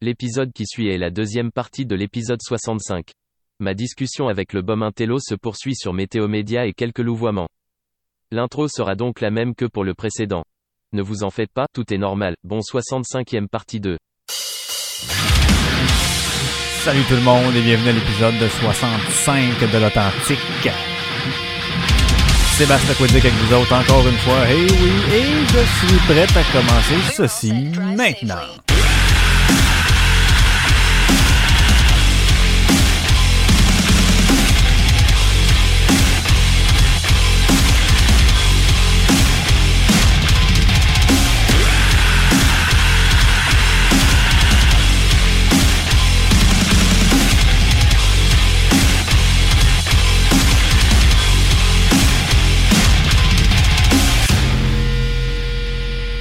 L'épisode qui suit est la deuxième partie de l'épisode 65. Ma discussion avec le bum Intello se poursuit sur Météo Média et quelques louvoiements. L'intro sera donc la même que pour le précédent. Ne vous en faites pas, tout est normal. Bon 65e partie 2. Salut tout le monde et bienvenue à l'épisode de 65 de l'Authentique. Sébastien Quiddick avec vous autres encore une fois. Et oui, et je suis prêt à commencer ceci maintenant.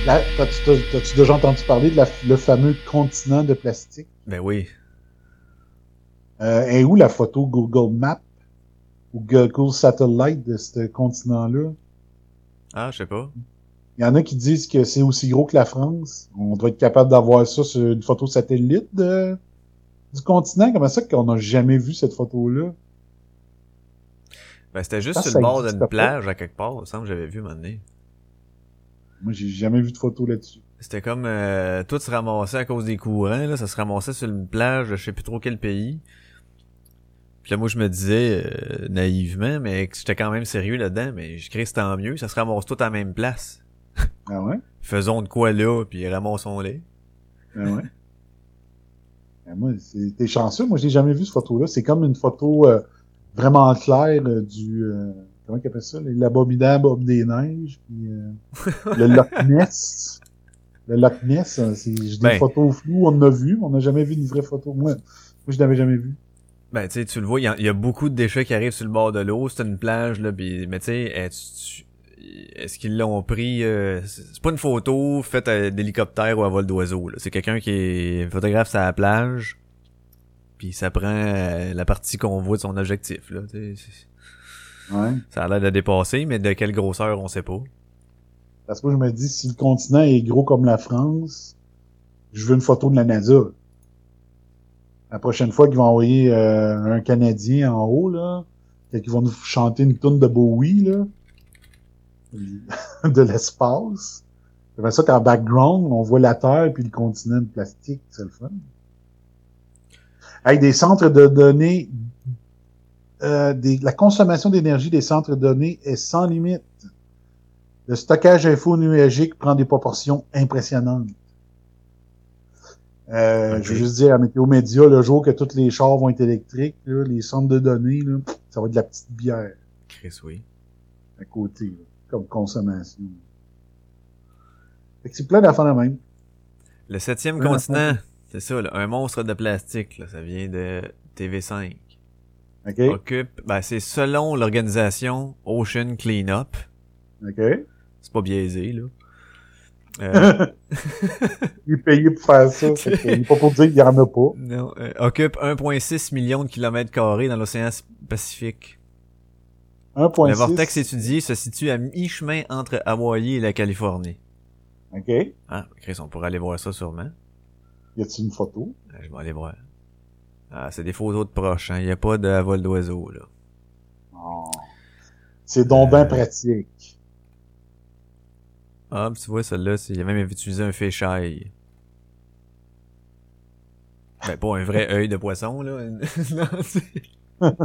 T'as-tu déjà entendu parler de la- le fameux continent de plastique? Ben oui. Euh, et où la photo Google Map ou Google Satellite de ce continent-là? Ah, je sais pas. Il y en a qui disent que c'est aussi gros que la France. On doit être capable d'avoir ça sur une photo satellite de, du continent. Comment ça qu'on n'a jamais vu cette photo-là? Ben c'était juste sur le bord d'une plage à quelque part. Il me semble que j'avais vu un moment donné. Moi, j'ai jamais vu de photo là-dessus. C'était comme euh, tout se ramassait à cause des courants, là, ça se ramassait sur une plage de je sais plus trop quel pays. Puis là, moi, je me disais euh, naïvement, mais que j'étais quand même sérieux là-dedans, mais je crée c'est tant mieux, ça se ramasse tout à la même place. Ah ouais? Faisons de quoi là, puis ramassons-les. Ah ouais? Ben, moi, c'est- t'es chanceux. Moi, je l'ai jamais vu, cette photo-là. C'est comme une photo euh, vraiment claire euh, du... euh, comment qu'ils appellent ça? L'abominable homme des neiges. Puis, euh, le Loch Ness. Le Loch Ness, hein, c'est j'ai des Ben. photos floues, on en a vu, mais on n'a jamais vu une vraie photo. Moi, moi je l'avais jamais vu. Ben, tu sais, tu le vois, il y, a- il y a beaucoup de déchets qui arrivent sur le bord de l'eau, c'est une plage, là, pis, mais tu sais, eh, tu- est-ce qu'ils l'ont pris, euh, c'est pas une photo faite à- d'hélicoptère ou à vol d'oiseau. C'est quelqu'un qui est photographe la plage, puis ça prend euh, la partie qu'on voit de son objectif, là, Ouais. Ça a l'air de dépasser, mais de quelle grosseur, on sait pas. Parce que moi, je me dis, si le continent est gros comme la France, je veux une photo de la NASA. La prochaine fois qu'ils vont envoyer euh, un Canadien en haut, là, et qu'ils vont nous chanter une tune de Bowie, là, de l'espace. J'aimerais ça qu'en background, on voit la Terre puis le continent de plastique, c'est le fun. Avec des centres de données, euh, des- la consommation d'énergie des centres de données est sans limite. Le stockage info numérique prend des proportions impressionnantes. Euh. Je veux juste dire à Météo Média, le jour que tous les chars vont être électriques, là, les centres de données, là, ça va être de la petite bière Chris, oui. à côté, là, comme consommation. Fait que c'est plein d'affaires de même. Le septième continent, c'est ça, là, un monstre de plastique, là, ça vient de TV5. OK? Occupe, ben, c'est selon l'organisation Ocean Cleanup. OK? C'est pas biaisé, là. Euh, Il est payé pour faire ça. il est pas pour dire qu'il y en a pas. non, euh, occupe 1,6 million de kilomètres carrés dans l'océan Pacifique. 1.6. Le vortex étudié se situe à mi-chemin entre Hawaï et la Californie. OK? Y Ah, Chris, on pourrait aller voir ça sûrement. a-t-il une photo? Euh, Je vais aller voir. Ah, c'est des photos de proches, hein. Il y a pas de vol d'oiseau, là. Oh. C'est donc ben Euh. pratique. Ah, tu vois, celle-là, il a même utilisé un fisheye. Ben, pas un vrai œil de poisson, là. Non,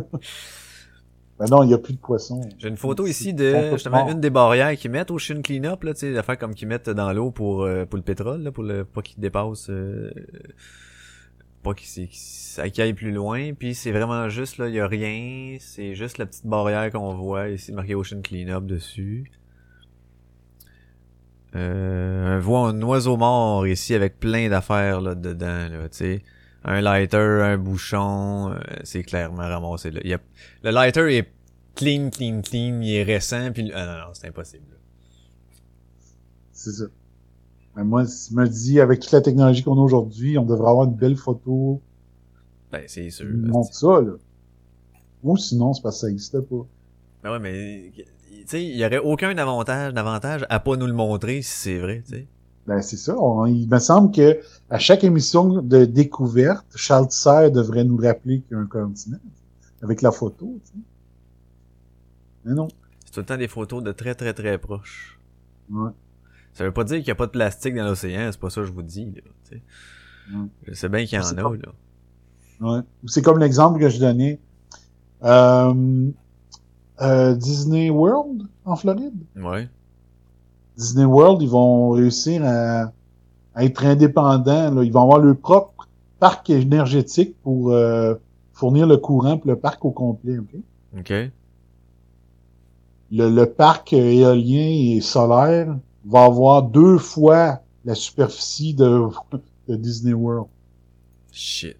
Ben non, il y a plus de poissons. J'ai une photo ici de justement une des barrières qu'ils mettent au Shin Cleanup, là, tu sais, l'affaire comme qu'ils mettent dans l'eau pour, euh, pour le pétrole, là, pour le pas qu'il dépasse euh, pas qu'il qu'il aille plus loin, puis c'est vraiment juste là, il y a rien, c'est juste la petite barrière qu'on voit ici marqué Ocean Cleanup dessus. Euh, on voit un oiseau mort ici avec plein d'affaires là dedans là, tu sais. Un lighter, un bouchon, euh, c'est clairement ramassé là. Le lighter est clean, clean, clean, il est récent, puis ah non, non, c'est impossible. C'est ça. Ben moi, je me dis, avec toute la technologie qu'on a aujourd'hui, on devrait avoir une belle photo Ben, c'est sûr. montre ça, là. Ou sinon, c'est parce que ça n'existait pas. Ben ouais, mais tu sais, il y aurait aucun avantage, d'avantage à pas nous le montrer si c'est vrai, tu sais. Ben, c'est ça. On- il me semble que à chaque émission de découverte, Charles Tisser devrait nous rappeler qu'il y a un continent. Avec la photo, tu sais. Mais non. C'est tout le temps des photos de très très très proches. Ouais. Ça veut pas dire qu'il y a pas de plastique dans l'océan, c'est pas ça que je vous dis, là. Mm. Je sais bien qu'il y en a, là. Ouais. C'est comme l'exemple que je donnais. Euh, euh, Disney World en Floride? Ouais. Disney World, ils vont réussir à, à être indépendants. Là. Ils vont avoir leur propre parc énergétique pour euh, fournir le courant pour le parc au complet. ok? OK. Le, le parc éolien et solaire va avoir deux fois la superficie de, de Disney World. Shit.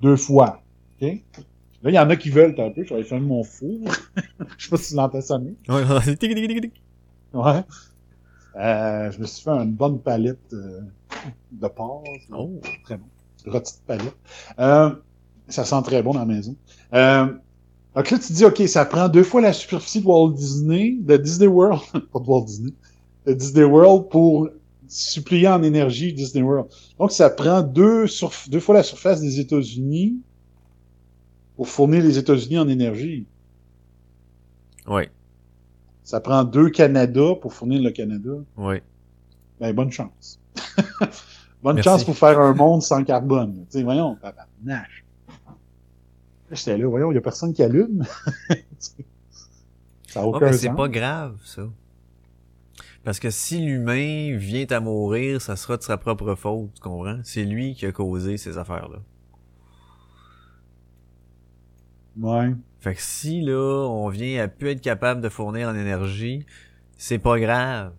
Deux fois. ok? Là, il y en a qui veulent un peu. Je vais aller faire mon four. Je sais pas si tu l'entends sonner. Ouais. Ouais. Euh, je me suis fait une bonne palette euh, de porc. Oh. Très bon. Rôti de palette. Euh, ça sent très bon dans la maison. Euh, donc là, tu dis, OK, ça prend deux fois la superficie de Walt Disney, de Disney World, pas de Walt Disney, de Disney World pour supplier en énergie Disney World. Donc, ça prend deux, surf- deux fois la surface des États-Unis pour fournir les États-Unis en énergie. Ouais. Ça prend deux Canada pour fournir le Canada. Ouais. Ben, bonne chance. bonne Merci. chance pour faire un monde sans carbone. Tu sais, voyons. Là, J'étais là, voyons, il y a personne qui allume. ça n'a Ouais, aucun mais c'est pas grave, ça. Parce que si l'humain vient à mourir, ça sera de sa propre faute, tu comprends? C'est lui qui a causé ces affaires-là. Ouais. Fait que si, là, on vient à plus être capable de fournir en énergie, c'est pas grave.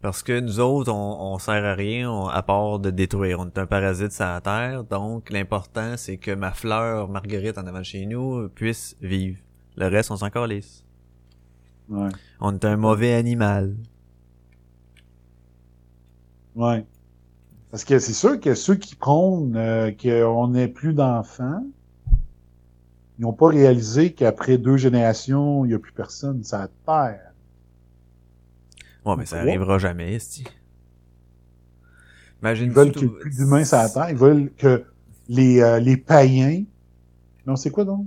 Parce que nous autres, on, on sert à rien on- à part de détruire. On est un parasite sur la Terre, donc l'important, c'est que ma fleur Marguerite en avant de chez nous puisse vivre. Le reste, on s'en calisse. Ouais. On est un mauvais animal. Ouais. Parce que c'est sûr que ceux qui prônent euh, qu'on n'ait plus d'enfants, ils n'ont pas réalisé qu'après deux générations, il n'y a plus personne sur la Terre. Ouais, mais ça Ouais. arrivera jamais, esti. Imagine Ils veulent qu'il n'y ait plus d'humains sur la Terre. Ils veulent que les, euh, les païens... Non, c'est quoi donc?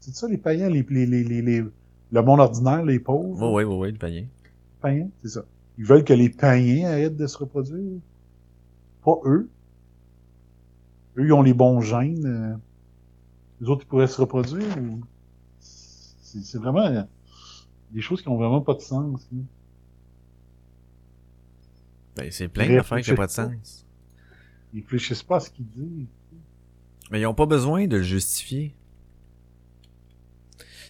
C'est ça, les païens, les, les, les, les, les- le monde ordinaire, les pauvres? Ouais, ouais, ouais, ouais, le panier. païens, c'est ça. Ils veulent que les païens arrêtent de se reproduire. Pas eux. Eux, ils ont les bons gènes. euh, Les autres, ils pourraient se reproduire. ou- C'est vraiment euh, des choses qui ont vraiment pas de sens. Ben, c'est plein d'affaires qui n'ont pas de sens. Ils réfléchissent pas à ce qu'ils disent. Mais ils ont pas besoin de le justifier.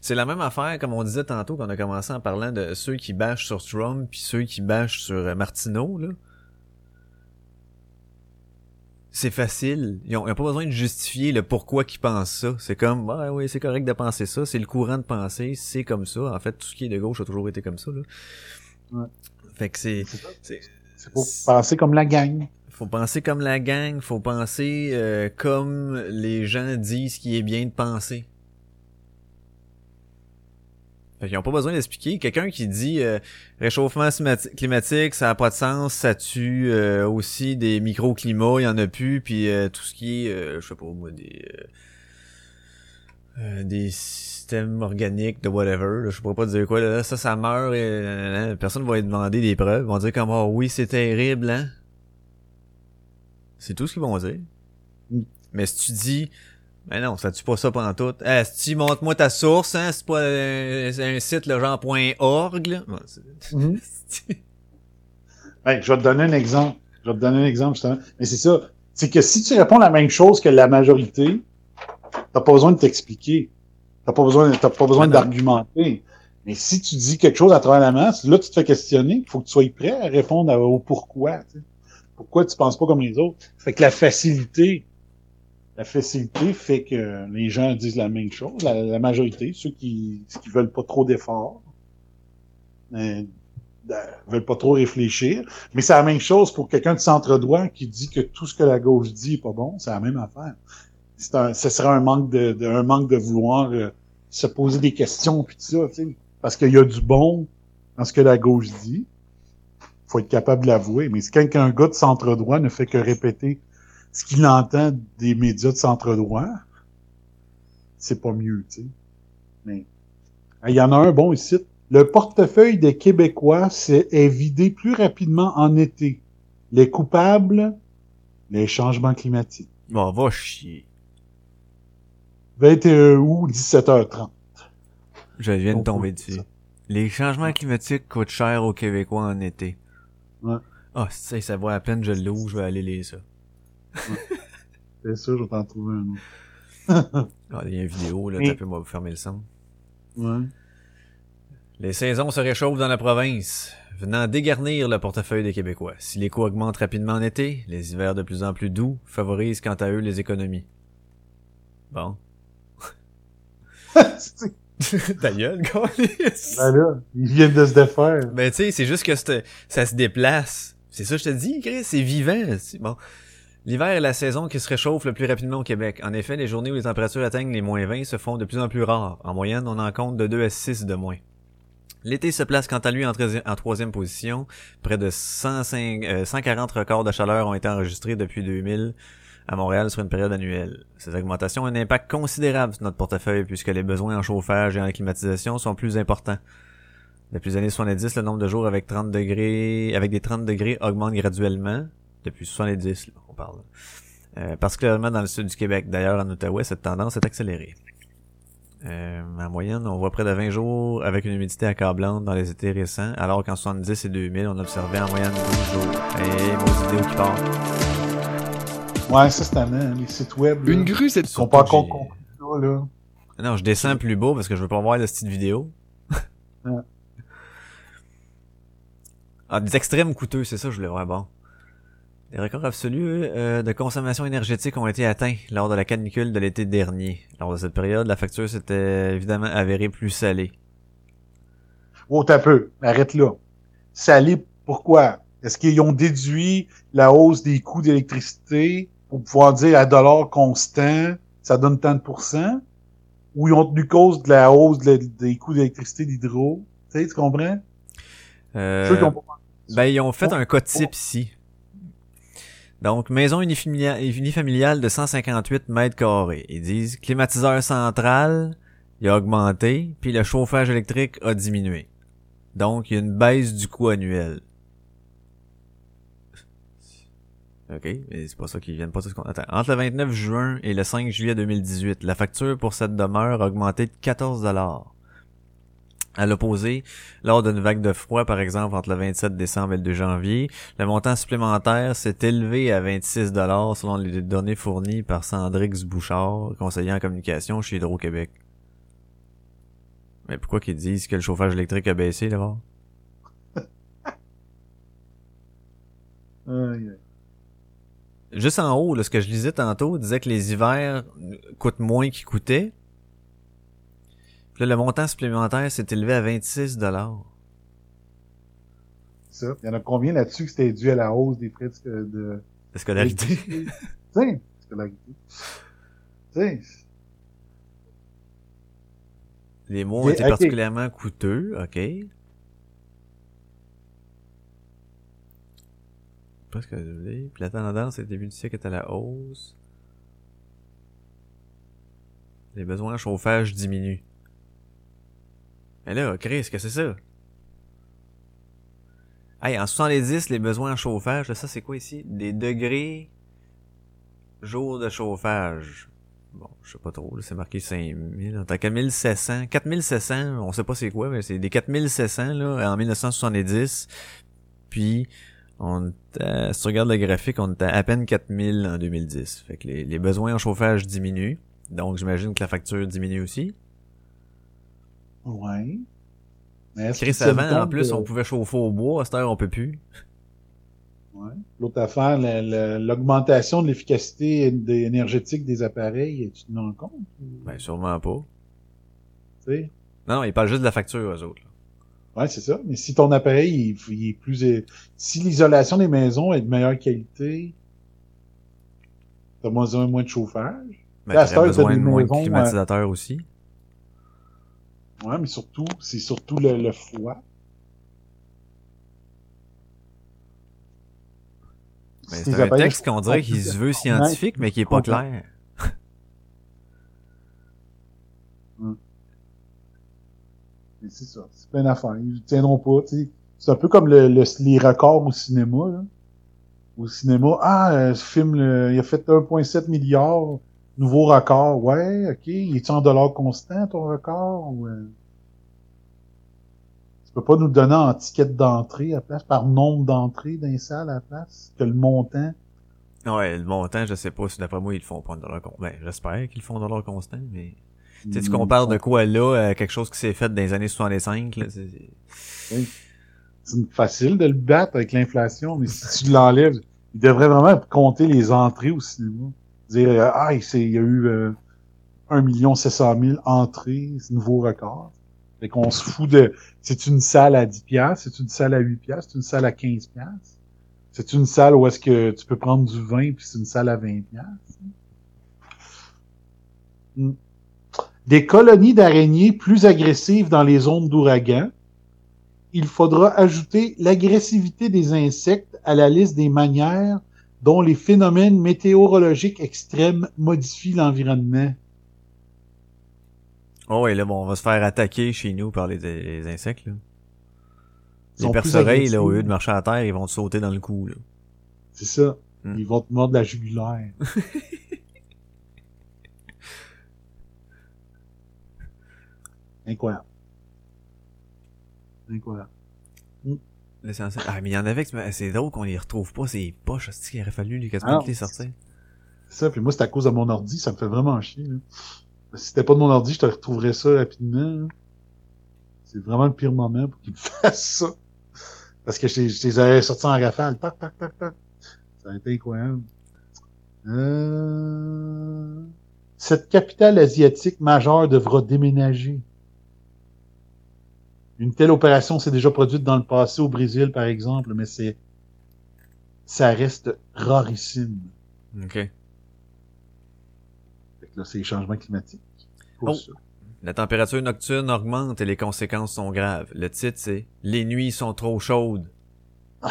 C'est la même affaire, comme on disait tantôt, qu'on a commencé en parlant de ceux qui bâchent sur Trump puis ceux qui bâchent sur euh, Martineau, là. C'est facile. Ils ont, ils ont pas besoin de justifier le pourquoi qu'ils pensent ça. C'est comme, ouais, oui, c'est correct de penser ça. C'est le courant de penser. C'est comme ça. En fait, tout ce qui est de gauche a toujours été comme ça, là. Ouais. Fait que c'est, C'est ça. c'est, C'est pour penser comme la gang. faut penser comme la gang, faut penser euh, comme les gens disent qu'il est bien de penser. Fait qu'ils ont pas besoin d'expliquer. Quelqu'un qui dit euh, réchauffement climati- climatique, ça a pas de sens, ça tue euh, aussi des microclimats, il y en a plus, puis euh, tout ce qui est, euh, je sais pas moi, des euh, euh, des systèmes organiques de whatever, là, je pourrais pas dire quoi, là, ça, ça meurt, et, euh, personne va lui demander des preuves, ils vont dire comme, oh oui, c'est terrible, hein. C'est tout ce qu'ils vont dire. Mm. Mais si tu dis, ben non, ça tue pas ça pendant tout. Eh, si tu montre-moi ta source, hein, c'est pas euh, un site, le genre .org, là. Bon, Hey, je vais te donner un exemple. Je vais te donner un exemple, justement. Mais c'est ça. C'est que si tu réponds la même chose que la majorité, t'as pas besoin de t'expliquer. T'as pas besoin, t'as pas besoin Mais d'argumenter. Mais si tu dis quelque chose à travers la masse, là, tu te fais questionner. Il faut que tu sois prêt à répondre au pourquoi. tu sais. Pourquoi tu penses pas comme les autres? Fait que la facilité, la facilité fait que les gens disent la même chose. La, majorité, ceux qui, qui veulent pas trop d'efforts, euh, veulent pas trop réfléchir. Mais c'est la même chose pour quelqu'un de centre droit qui dit que tout ce que la gauche dit est pas bon. C'est la même affaire. C'est un, ce serait un manque de, un manque de vouloir euh, se poser des questions puis tout ça. Parce qu'il y a du bon dans ce que la gauche dit. faut être capable de l'avouer. Mais quand un gars de centre droit ne fait que répéter ce qu'il entend des médias de centre droit, c'est pas mieux, tu sais. Mais il y en a un bon ici. Le portefeuille des Québécois est vidé plus rapidement en été. Les coupables, les changements climatiques. Bon, va chier. 21 août, 17h30. Je viens de tomber dessus. Les changements climatiques coûtent cher aux Québécois en été. Ouais. Ah, ça, ça vaut à peine, je l'ouvre, je vais aller lire ça. C'est sûr, je vais t'en trouver un autre. ah, il y a une vidéo, là, Et- tapez, moi, vous fermer le son. Ouais. Les saisons se réchauffent dans la province, venant dégarnir le portefeuille des Québécois. Si les coûts augmentent rapidement en été, les hivers de plus en plus doux favorisent quant à eux les économies. Bon. Ta gueule, ben là, ils viennent de se défaire. Ben tu sais, c'est juste que ça se déplace. C'est ça que je te dis, Chris, c'est vivant. Bon. L'hiver est la saison qui se réchauffe le plus rapidement au Québec. En effet, les journées où les températures atteignent les moins 20 se font de plus en plus rares. En moyenne, on en compte de 2 à 6 de moins. L'été se place quant à lui en, troisième position. Près de 105, euh, 140 records de chaleur ont été enregistrés depuis 2000 à Montréal sur une période annuelle. Ces augmentations ont un impact considérable sur notre portefeuille puisque les besoins en chauffage et en climatisation sont plus importants. Depuis les années 70, le nombre de jours avec 30 degrés, avec des 30 degrés augmente graduellement. Depuis 70, là, on parle. Euh, particulièrement dans le sud du Québec. D'ailleurs, en Outaouais, cette tendance est accélérée. Euh, en moyenne, on voit près de 20 jours avec une humidité accablante dans les étés récents, alors qu'en 70 et 2000, on observait en moyenne 12 jours. Et mon vidéo qui part. Ouais, ça, c'est hein, les sites web. là, grue, c'est Ils sont pas encore conclus, là. Non, je descends plus beau parce que je veux pas voir le style vidéo. Ouais. ah, des extrêmes coûteux, c'est ça que je voulais voir. Bon. Les records absolus euh, de consommation énergétique ont été atteints lors de la canicule de l'été dernier. Lors de cette période, la facture s'était évidemment avérée plus salée. Oh, t'as peu. Arrête là. Salé, pourquoi? Est-ce qu'ils ont déduit la hausse des coûts d'électricité pour pouvoir dire à dollar constant, ça donne tant de pourcents? Ou ils ont tenu cause de la hausse de la- des coûts d'électricité d'hydro? Tu sais, tu comprends? Euh, Ceux qui ont pas- Ben, ils ont fait un cas type ici. Donc, maison unifamilia- unifamiliale de 158 mètres carrés. Ils disent climatiseur central, il a augmenté, puis le chauffage électrique a diminué. Donc, il y a une baisse du coût annuel. OK, mais c'est pas ça qu'ils viennent pas tout ce qu'on attend. Entre le 29 juin et le 5 juillet 2018, la facture pour cette demeure a augmenté de 14 dollars. À l'opposé, lors d'une vague de froid, par exemple, entre le 27 décembre et le 2 janvier, le montant supplémentaire s'est élevé à 26 dollars selon les données fournies par Sandrix Bouchard, conseiller en communication chez Hydro-Québec. Mais pourquoi qu'ils disent que le chauffage électrique a baissé d'abord? Juste en haut, là, ce que je lisais tantôt disait que les hivers coûtent moins qu'ils coûtaient. Puis là, le montant supplémentaire s'est élevé à 26 dollars. Ça. Il y en a combien là-dessus que c'était dû à la hausse des frais de, de... De scolarité? Tiens, scolarité. Tiens, Les mois ont été ok. particulièrement coûteux, ok. Pas ce que je voulais. Puis la tendance, au début du siècle, est à la hausse. Les besoins en chauffage diminuent. Mais là, Chris, que c'est ça? Hey, en 70, les besoins en chauffage, ça c'est quoi ici? Des degrés jour de chauffage. Bon, je sais pas trop, c'est marqué 5000. On est à 4700. 4700, on sait pas c'est quoi, mais c'est des 4700, là, en 1970. Puis, on était- si tu regardes le graphique, on était à à peine 4000 en 2010. Fait que les besoins en chauffage diminuent. Donc, j'imagine que la facture diminue aussi. Ouais. Mais est-ce Chris, avant, en plus, on pouvait chauffer au bois. À cette heure, on peut plus. Ouais. L'autre affaire, la- la- l'augmentation de l'efficacité énergétique des appareils, tu te rends compte? Ben, sûrement pas. Tu sais? Non, non, ils parlent juste de la facture, eux autres. là. Ouais, c'est ça. Mais si ton appareil il, il est plus... Si l'isolation des maisons est de meilleure qualité, t'as moins un moins de chauffage. Ben, heure, besoin t'as de moins de maisons, climatisateurs aussi. Ouais, mais surtout, c'est surtout le, le froid. C'est un texte qu'on dirait qu'il se veut scientifique, mais qui est pas clair. Mais c'est ça. C'est plein d'affaires. Ils tiendront pas, tu sais. C'est un peu comme le, le- les records au cinéma, là. Au cinéma, ah, euh, ce film, il a fait 1,7 milliard, nouveau record. Ouais, ok. Il est en dollars constants, ton record? ou, euh? Tu peux pas nous donner en ticket d'entrée à la place, par nombre d'entrées dans les salles à la place, que le montant? Ouais, le montant, je sais pas si d'après moi ils le font pas en dollars constant. Ben, j'espère qu'ils le font en dollars constant, mais. Tu sais, tu compares de quoi là à quelque chose qui s'est fait dans les années 65, là, c'est... c'est facile de le battre avec l'inflation, mais si tu l'enlèves, il devrait vraiment compter les entrées au cinéma. Dire, euh, ah, il, s'est- il y a eu euh, 1 million 700 000 entrées, nouveau record. Fait qu'on se fout de, c'est une salle à 10 piastres, c'est une salle à 8 piastres, c'est une salle à 15 piastres. C'est une salle où est-ce que tu peux prendre du vin puis c'est une salle à 20 piastres. Hmm. Des colonies d'araignées plus agressives dans les zones d'ouragan, il faudra ajouter l'agressivité des insectes à la liste des manières dont les phénomènes météorologiques extrêmes modifient l'environnement. Oh, et là, bon, on va se faire attaquer chez nous par les, les insectes, là. Ils Les perce-oreilles, là, au lieu de marcher à terre, ils vont te sauter dans le cou, là. C'est ça. Hmm. Ils vont te mordre la jugulaire. Incroyable. Incroyable. Ah, mais il y en avait, que c'est- drôle qu'on les retrouve pas, c'est poches, c'est qu'il aurait fallu Ah quasiment que les sortir. C'est ça, puis moi, c'est à cause de mon ordi, ça me fait vraiment chier. Là. Si c'était pas de mon ordi, je te retrouverais ça rapidement. C'est vraiment le pire moment pour qu'il me fasse ça. Parce que je, les- je les avais sortis en rafale. Tac, tac, tac, tac. Ça a été incroyable. Euh... Cette capitale asiatique majeure devra déménager. Une telle opération s'est déjà produite dans le passé au Brésil, par exemple, mais c'est ça reste rarissime. Ok. Fait que là, c'est les changements climatiques. Pour Oh. ça. La température nocturne augmente et les conséquences sont graves. Le titre, c'est Les nuits sont trop chaudes.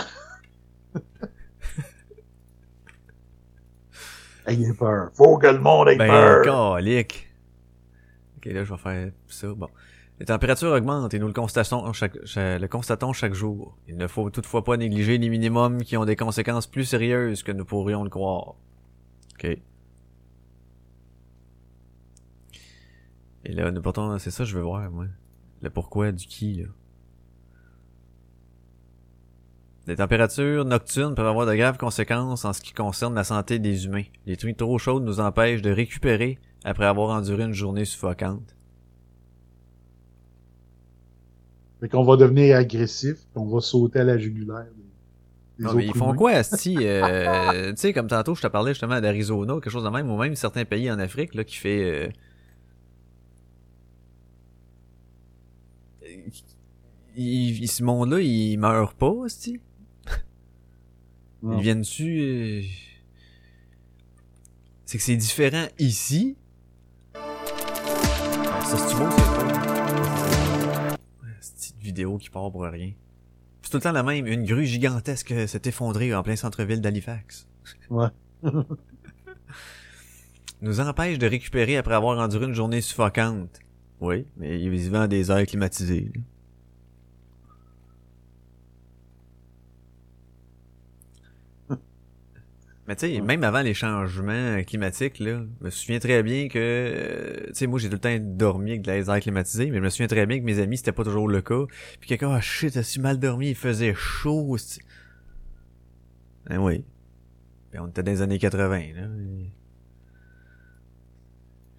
Ayez peur. Faut que le monde ait Ben, peur. calique. Ok, là, je vais faire ça. Bon. Les températures augmentent et nous le constatons chaque, jour. Il ne faut toutefois pas négliger les minimums qui ont des conséquences plus sérieuses que nous pourrions le croire. Ok. Et là, nous pourtant, c'est ça je veux voir, moi. Le pourquoi du qui, là. Les températures nocturnes peuvent avoir de graves conséquences en ce qui concerne la santé des humains. Les nuits trop chaudes nous empêchent de récupérer après avoir enduré une journée suffocante. Fait qu'on va devenir agressif, on va sauter à la jugulaire. des- des Non, mais ils font humains. quoi, Asti? Euh, tu sais, comme tantôt, je te parlais justement d'Arizona, quelque chose de même, ou même certains pays en Afrique, là, qui fait... euh, ils- ils- ce monde-là, ils meurent pas? Non. Ils viennent-tu... euh, C'est que c'est différent ici. Ah, ça, c'est beau, vidéo qui part pour rien. C'est tout le temps la même. Une grue gigantesque s'est effondrée en plein centre-ville d'Halifax. Ouais. Nous empêche de récupérer après avoir enduré une journée suffocante. Oui, mais ils vivent des airs climatisés. là. Mais tu sais, même avant les changements climatiques, là, je me souviens très bien que, euh, tu sais, moi j'ai tout le temps dormi avec des airs climatisés, mais je me souviens très bien que mes amis c'était pas toujours le cas. Puis quelqu'un, ah shit, t'as si mal dormi, il faisait chaud. Ben oui. Puis on était dans les années 80, là. et-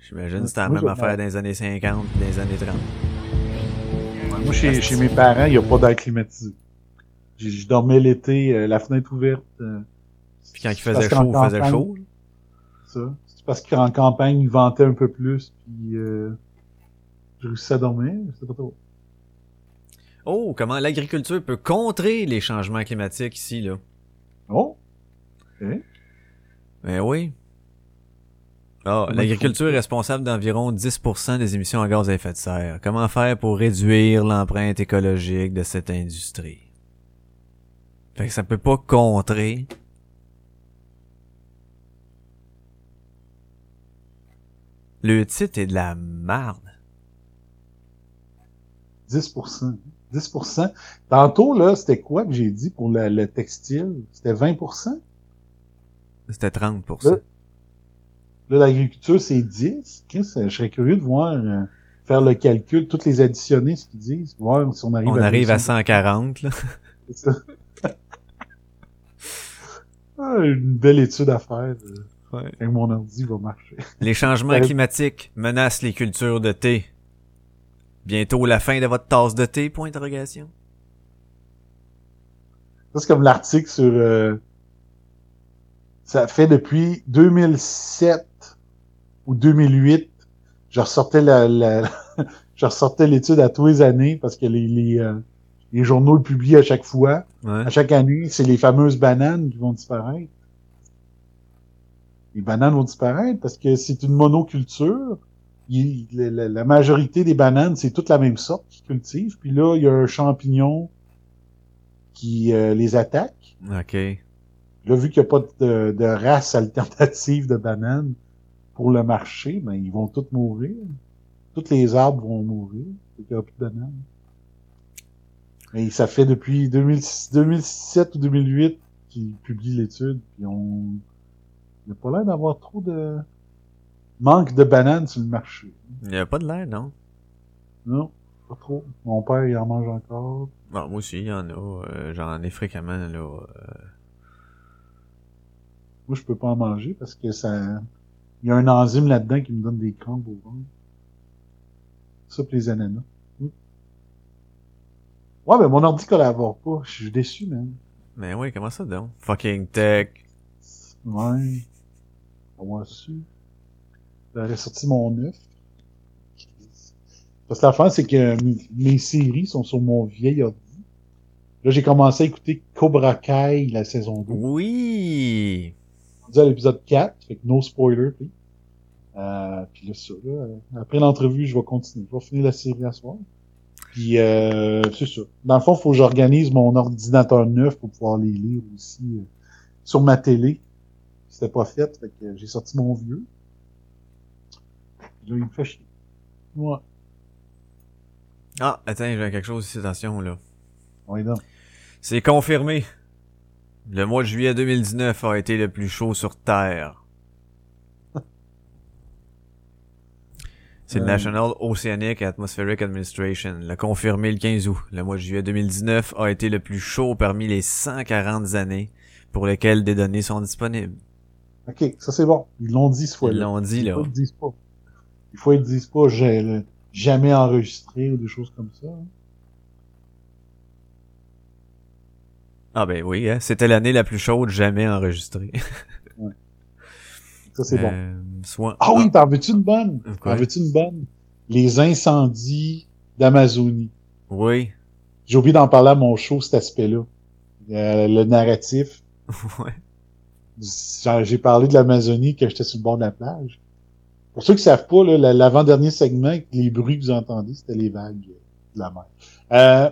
J'imagine que c'était la même affaire dans les années 50 puis dans les années 30. Ouais, Moi, chez, chez mes parents, il n'y a pas d'air climatisé. Je, je dormais l'été, euh, la fenêtre ouverte. euh, Puis quand il faisait chaud, il faisait chaud. Ça. C'est parce qu'en campagne, il ventait un peu plus, puis euh, je réussissais à dormir, je sais pas trop. Oh, comment l'agriculture peut contrer les changements climatiques ici, là. Oh! Ben oui. Ah, l'agriculture est responsable d'environ 10% des émissions à gaz à effet de serre. Comment faire pour réduire l'empreinte écologique de cette industrie? Fait que ça peut pas contrer. Le titre est de la merde. 10%. 10%. Tantôt, là, c'était quoi que j'ai dit pour le, le textile? C'était 20%? C'était 30%. Là, là l'agriculture, c'est 10. Chris, je serais curieux de voir, euh, faire le calcul, toutes les additionner, ce qu'ils disent, voir si on arrive On à arrive à 200. 140, là. C'est ça. Ah, une belle étude à faire. euh, Ouais. Et mon ordi va marcher. Les changements climatiques menacent les cultures de thé. Bientôt la fin de votre tasse de thé, point d'interrogation. Ça, c'est comme l'article sur... euh, ça fait depuis 2007 ou 2008, je ressortais la, la- je ressortais l'étude à tous les années parce que les, les, euh, les journaux le publient à chaque fois. Ouais. À chaque année, c'est les fameuses bananes qui vont disparaître. Les bananes vont disparaître parce que c'est une monoculture. Il- la, majorité des bananes, c'est toute la même sorte qu'ils cultivent. Puis là, il y a un champignon qui euh, les attaque. Ok. Là, vu qu'il n'y a pas de, de race alternative de bananes pour le marché, ben, ils vont toutes mourir. Tous les arbres vont mourir. Il n'y aura plus de bananes. Et ça fait depuis 2006 2007 ou 2008 qu'ils publient l'étude. Puis on... Il n'y a pas l'air d'avoir trop de manque de bananes sur le marché. Il y a pas de l'air, non? Non, pas trop. Mon père, il en mange encore. Bon, moi aussi, il y en a. euh, J'en ai fréquemment, là. euh, Moi, je peux pas en manger parce que ça... Il y a un enzyme là-dedans qui me donne des crampes au ventre. Ça, puis les ananas. Mm. Ouais, mais mon ordi collabore pas. Je suis déçu, man. Mais oui, comment ça, donc? Fucking tech. Ouais. Moi aussi. J'aurais sorti mon œuf. Parce que l'affaire, c'est que mes séries sont sur mon vieil ordi. Là, j'ai commencé à écouter Cobra Kai, la saison 2. Oui! rendu à l'épisode 4, fait que no spoiler, please. Euh, puis là, ça, là, après l'entrevue, je vais continuer. Je vais finir la série à soir. Puis, euh, c'est ça. Dans le fond, il faut que j'organise mon ordinateur neuf pour pouvoir les lire aussi euh, sur ma télé. C'était pas fait, fait que j'ai sorti mon vieux. Puis là, il me fait chier. Ouais. Ah, attends, j'ai quelque chose ici, attention, là. Donc. C'est confirmé. Le mois de juillet 2019 a été le plus chaud sur Terre. C'est le Euh. National Oceanic Atmospheric Administration. L'a confirmé le 15 août. Le mois de juillet 2019 a été le plus chaud parmi les 140 années pour lesquelles des données sont disponibles. OK, ça c'est bon. Ils l'ont dit ce Ils fois-là. l'ont dit, Il là. faut qu'ils le disent pas. Il faut qu'ils le disent pas, j'ai jamais enregistré ou des choses comme ça. hein. Ah ben oui, hein, c'était l'année la plus chaude jamais enregistrée. Ça c'est bon. Euh, soit... Ah oui, t'en veux-tu une bonne? T'en veux-tu une bonne? Les incendies d'Amazonie. Oui. J'ai oublié d'en parler à mon show, cet aspect-là. Euh, le narratif. ouais. J'ai parlé de l'Amazonie quand j'étais sur le bord de la plage. Pour ceux qui savent pas, l'avant-dernier segment, les bruits que vous entendez, c'était les vagues de la mer. Euh,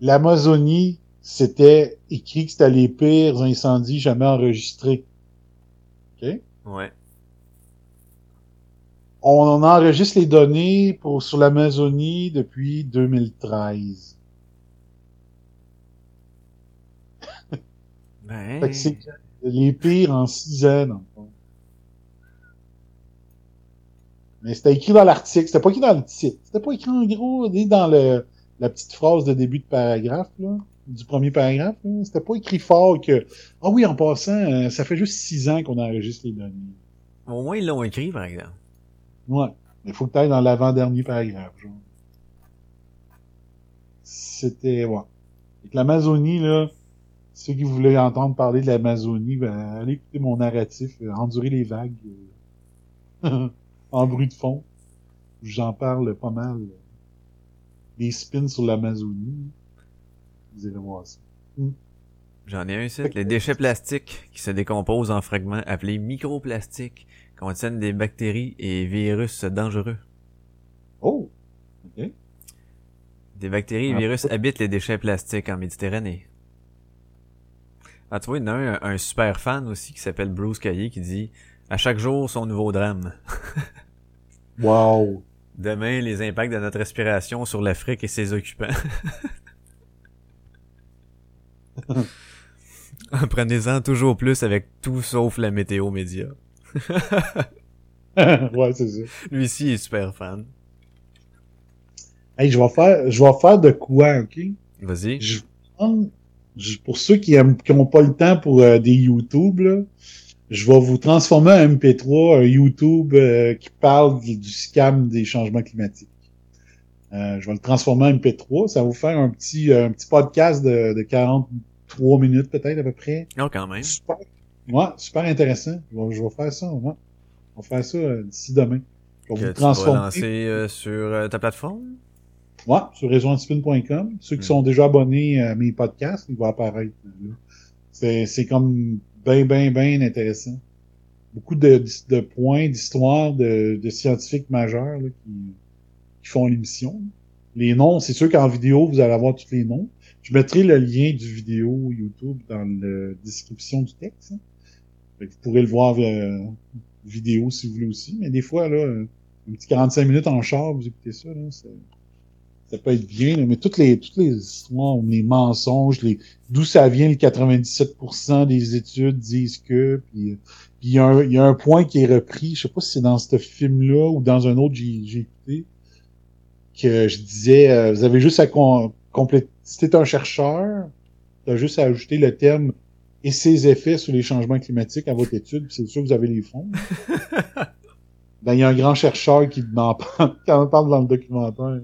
L'Amazonie, c'était écrit que c'était les pires incendies jamais enregistrés. OK? Ouais. On enregistre les données pour, sur l'Amazonie depuis 2013. Ben... Fait que c'est les pires en six ans, dans le fond. Mais c'était écrit dans l'article, c'était pas écrit dans le titre. C'était pas écrit en gros, ni dans le, la petite phrase de début de paragraphe, là, du premier paragraphe. là. C'était pas écrit fort que, ah oui, en passant, euh, ça fait juste six ans qu'on enregistre les données. Au moins, ils l'ont écrit, par exemple. Ouais. Il faut que tu ailles dans l'avant-dernier paragraphe, genre. C'était, ouais. Que l'Amazonie, là, ceux qui voulaient entendre parler de l'Amazonie, ben, allez écouter mon narratif, euh, Endurer les vagues, euh, en bruit de fond. J'en parle pas mal. Des spins sur l'Amazonie. Vous irez voir ça. J'en ai un ici. Les déchets plastiques qui se décomposent en fragments appelés microplastiques contiennent des bactéries et virus dangereux. Oh! OK. Des bactéries et Ah, virus habitent les déchets plastiques en Méditerranée. Ah, tu vois, il y en a un, un super fan aussi qui s'appelle Bruce Caillé qui dit « À chaque jour, son nouveau drame. Wow. Demain, les impacts de notre respiration sur l'Afrique et ses occupants. Prenez-en toujours plus avec tout sauf la météo média. ouais, c'est ça. Lui aussi est super fan. Hey, je vais faire, je vais faire de quoi, ok? Vas-y. Je- pour ceux qui aiment, qui pas le temps pour euh, des YouTube, là, je vais vous transformer en MP3, un YouTube euh, qui parle du, du scam des changements climatiques. Euh, je vais le transformer en MP3. Ça va vous faire un petit, euh, un petit podcast de, de 43 minutes peut-être à peu près. Oh, quand même. Super. Ouais, super intéressant. Je vais, je vais faire ça. Ouais. On va faire ça euh, d'ici demain. Je vais Que vous tu vas transformer. lancer euh, sur euh, ta plateforme? Ouais, sur réseauantispin.com. Ceux qui Mm. sont déjà abonnés à mes podcasts, ils vont apparaître là. C'est, c'est comme bien, bien, bien intéressant. Beaucoup de, de points, d'histoires de, de scientifiques majeurs là, qui, qui font l'émission. Les noms, c'est sûr qu'en vidéo, vous allez avoir tous les noms. Je mettrai le lien du vidéo YouTube dans la description du texte. hein. Fait que vous pourrez le voir euh, vidéo si vous voulez aussi. Mais des fois, là, un petit 45 minutes en char, vous écoutez ça, là, c'est- ça peut être bien, mais toutes les toutes les histoires, les mensonges, les d'où ça vient le 97% des études disent que, puis euh, il y, a un- il y a un point qui est repris, je sais pas si c'est dans ce film-là ou dans un autre que j'ai écouté, que je disais, euh, vous avez juste à com- compléter, si t'es un chercheur, t'as juste à ajouter le terme et ses effets sur les changements climatiques à votre étude, c'est sûr que vous avez les fonds. ben, il y a un grand chercheur qui en parle, qui en parle dans le documentaire.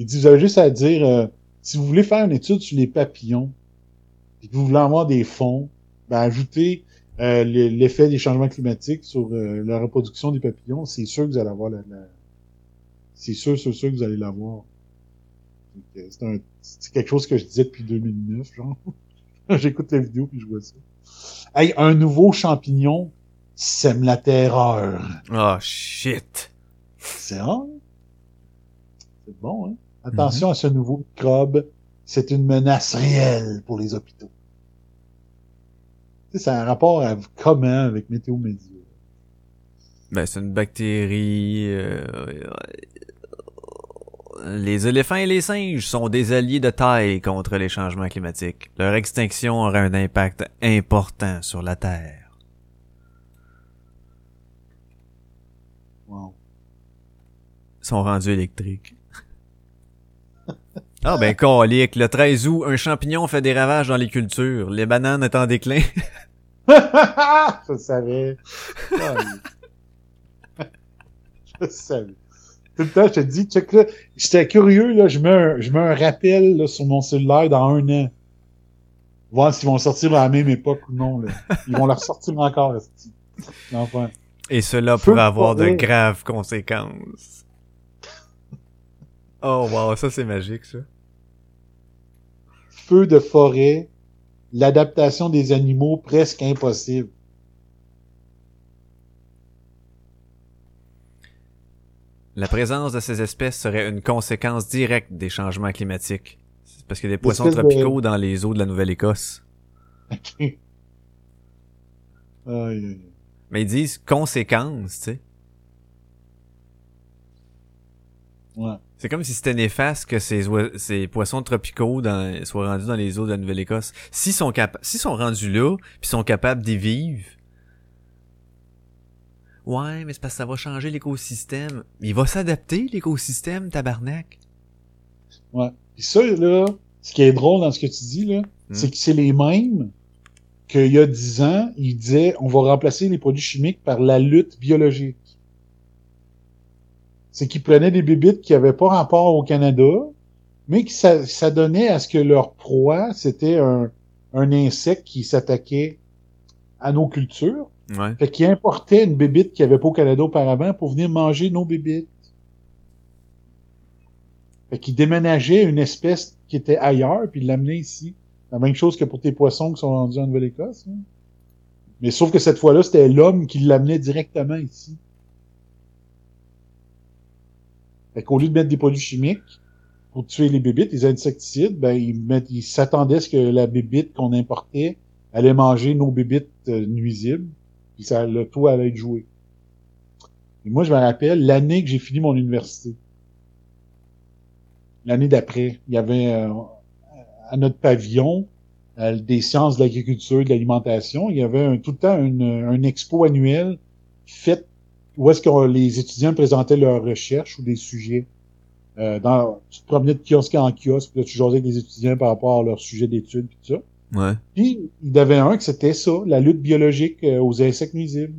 Il dit, vous avez juste à dire, euh, si vous voulez faire une étude sur les papillons, et que vous voulez avoir des fonds, ben, ajoutez euh, le- l'effet des changements climatiques sur euh, la reproduction des papillons, c'est sûr que vous allez avoir la... la- C'est sûr, c'est sûr que vous allez l'avoir. Euh, C'est un- quelque chose que je disais depuis 2009, genre. J'écoute la vidéo puis je vois ça. Hey, un nouveau champignon sème la terreur. Oh, shit. C'est? C'est bon, hein? Attention à ce nouveau microbe. C'est une menace réelle pour les hôpitaux. Tu sais, ça a un rapport à comment avec Météo Média? Ben, c'est une bactérie. euh, Les éléphants et les singes sont des alliés de taille contre les changements climatiques. Leur extinction aura un impact important sur la Terre. Wow. Ils sont rendus électriques. Ah ben colique, le 13 août, un champignon fait des ravages dans les cultures. Les bananes est en déclin. je savais. je savais. Tout le temps, je te dis, check là, j'étais curieux, là, je mets un, je mets un rappel là, sur mon cellulaire dans un an. Voir s'ils vont sortir à la même époque ou non. Là. Ils vont la ressortir encore. Enfin. Et cela pourrait avoir de graves conséquences. Oh wow, ça c'est magique ça. Feu de forêt, l'adaptation des animaux presque impossible. La présence de ces espèces serait une conséquence directe des changements climatiques. C'est parce qu'il y a des poissons de- tropicaux dans les eaux de la Nouvelle-Écosse. Ok. Aïe, aïe, aïe. Mais ils disent conséquences, tu sais. Ouais. C'est comme si c'était néfaste que ces, ces poissons tropicaux dans, soient rendus dans les eaux de la Nouvelle-Écosse. S'ils sont s'ils sont rendus là, puis sont capables d'y vivre. Ouais, mais c'est parce que ça va changer l'écosystème. Il va s'adapter, l'écosystème, tabarnak. Ouais. Puis ça, là, ce qui est drôle dans ce que tu dis, là, c'est que c'est les mêmes qu'il y a dix ans, ils disaient on va remplacer les produits chimiques par la lutte biologique. C'est qu'ils prenaient des bébites qui avaient pas rapport au Canada, mais qui ça, ça donnait à ce que leur proie, c'était un, un insecte qui s'attaquait à nos cultures. Ouais. Fait qu'ils importaient une bébite qui avait pas au Canada auparavant pour venir manger nos bébites. Fait qu'ils déménageaient une espèce qui était ailleurs puis ils l'amenaient ici. La même chose que pour tes poissons qui sont rendus en Nouvelle-Écosse. hein. Mais sauf que cette fois-là, c'était l'homme qui l'amenait directement ici. Fait qu'au lieu de mettre des produits chimiques pour tuer les bébites, les insecticides, ben ils mettent, ils s'attendaient à ce que la bébite qu'on importait allait manger nos bébites euh, nuisibles, puis ça, le tout allait être joué. Et moi, je me rappelle l'année que j'ai fini mon université. L'année d'après, il y avait euh, à notre pavillon euh, des sciences de l'agriculture et de l'alimentation, il y avait un, tout le temps une, un expo annuel fait où est-ce que les étudiants présentaient leurs recherches ou des sujets? Euh, dans, tu te promenais de kiosque en kiosque, puis là, tu jasais avec les étudiants par rapport à leur sujet d'études, puis tout ça. Ouais. Puis, il y avait un que c'était ça, la lutte biologique euh, aux insectes nuisibles.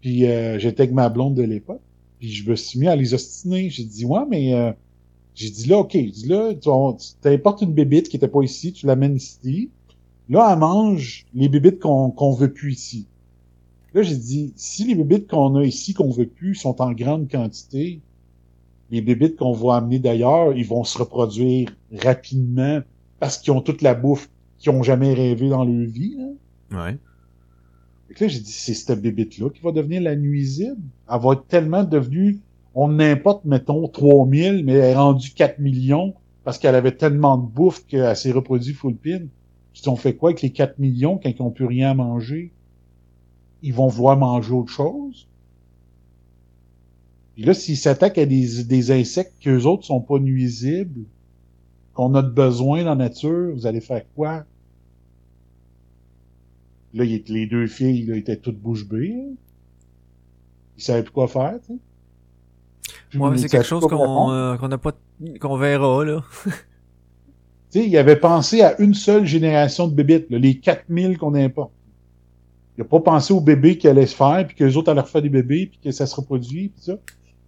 Puis, euh, j'étais avec ma blonde de l'époque. Puis, je me suis mis à les ostiner. J'ai dit, ouais, mais... Euh, j'ai dit, là, OK. Dit, là, tu t'importes une bébite qui était pas ici, tu l'amènes ici. Là, elle mange les bébites qu'on qu'on veut plus ici. Là, j'ai dit, si les bébites qu'on a ici, qu'on veut plus, sont en grande quantité, les bébites qu'on va amener d'ailleurs, ils vont se reproduire rapidement parce qu'ils ont toute la bouffe qu'ils ont jamais rêvé dans leur vie. Là. Ouais. Fait que là, j'ai dit, c'est cette bébite-là qui va devenir la nuisible. Elle va être tellement devenue, on n'importe, mettons, 3000, mais elle est rendue 4 millions parce qu'elle avait tellement de bouffe qu'elle s'est reproduite full pin. Puis on fait quoi avec les 4 millions quand ils n'ont plus rien à manger? Ils vont vouloir manger autre chose? Puis là, s'ils s'attaquent à des, des insectes qu'eux autres sont pas nuisibles, qu'on a de besoin dans la nature, vous allez faire quoi? Là, il, les deux filles là, étaient toutes bouche bée. là. Ils savaient plus quoi faire, tu sais. Ouais, mais ils c'est quelque chose qu'on euh, qu'on n'a pas qu'on verra là. Tu sais, il avait pensé à une seule génération de bébites, là, les 4000 qu'on importe. Il a pas pensé aux bébés qui allaient se faire, puis que les autres allaient refaire des bébés, puis que ça se reproduit, puis ça.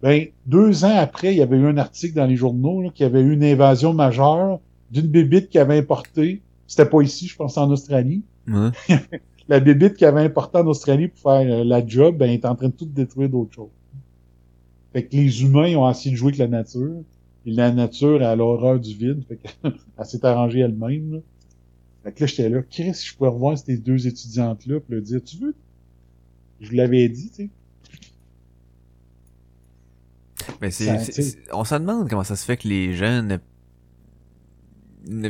Ben, deux ans après, il y avait eu un article dans les journaux là, qu'il y avait eu une invasion majeure d'une bébite qui avait importé. C'était pas ici, je pense en Australie. Ouais. La bébite qui avait importé en Australie pour faire euh, la job, ben, elle est en train de tout détruire d'autres choses. Fait que les humains ils ont essayé de jouer avec la nature. Et la nature a l'horreur du vide. Fait qu'elle s'est arrangée elle-même. Fait que là, j'étais là, Chris, je pourrais revoir ces deux étudiantes-là puis leur dire, tu veux? Je vous l'avais dit, tu sais. Mais c'est, c'est- on se demande comment ça se fait que les gens ne, ne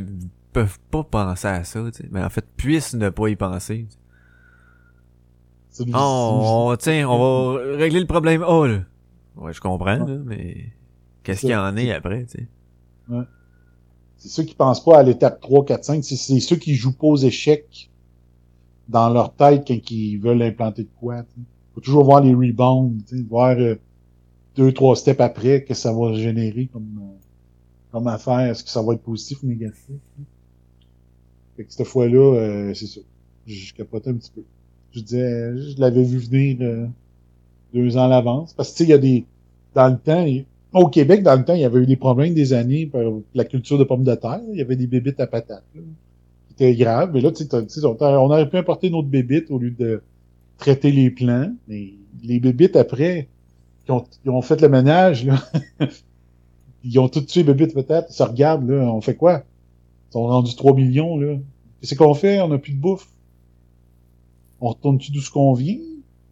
peuvent pas penser à ça, tu sais. Mais en fait, puissent ne pas y penser. tu sais. C'est une- Oh, on, tiens, on va régler le problème A, là. Ouais, je comprends, là, mais qu'est-ce qu'il y en est après, tu sais. C'est ceux qui pensent pas à l'étape 3, 4, 5. C'est, ceux qui jouent pas aux échecs dans leur tête quand ils veulent implanter de quoi. sais. Faut toujours voir les rebounds, voir euh, deux, trois steps après que ça va générer comme, euh, comme affaire. Est-ce que ça va être positif ou négatif? Fait que cette fois-là, euh, c'est ça. Je, je capotais un petit peu. Je disais, je l'avais vu venir euh, deux ans à l'avance. Parce que tu sais, il y a des. Dans le temps, il- au Québec, dans le temps, il y avait eu des problèmes des années par la culture de pommes de terre. Il y avait des bébites à patates. Étaient graves. Mais là, on aurait pu importer notre bébite au lieu de traiter les plants. Mais les bébites, après, qui ont, ils ont fait le ménage, là, ils ont tout tué les bébites peut-être. Ils se regardent, là, on fait quoi? Ils sont rendus 3 millions, là. Qu'est-ce qu'on fait? On n'a plus de bouffe. On retourne-tu d'où ce qu'on vient?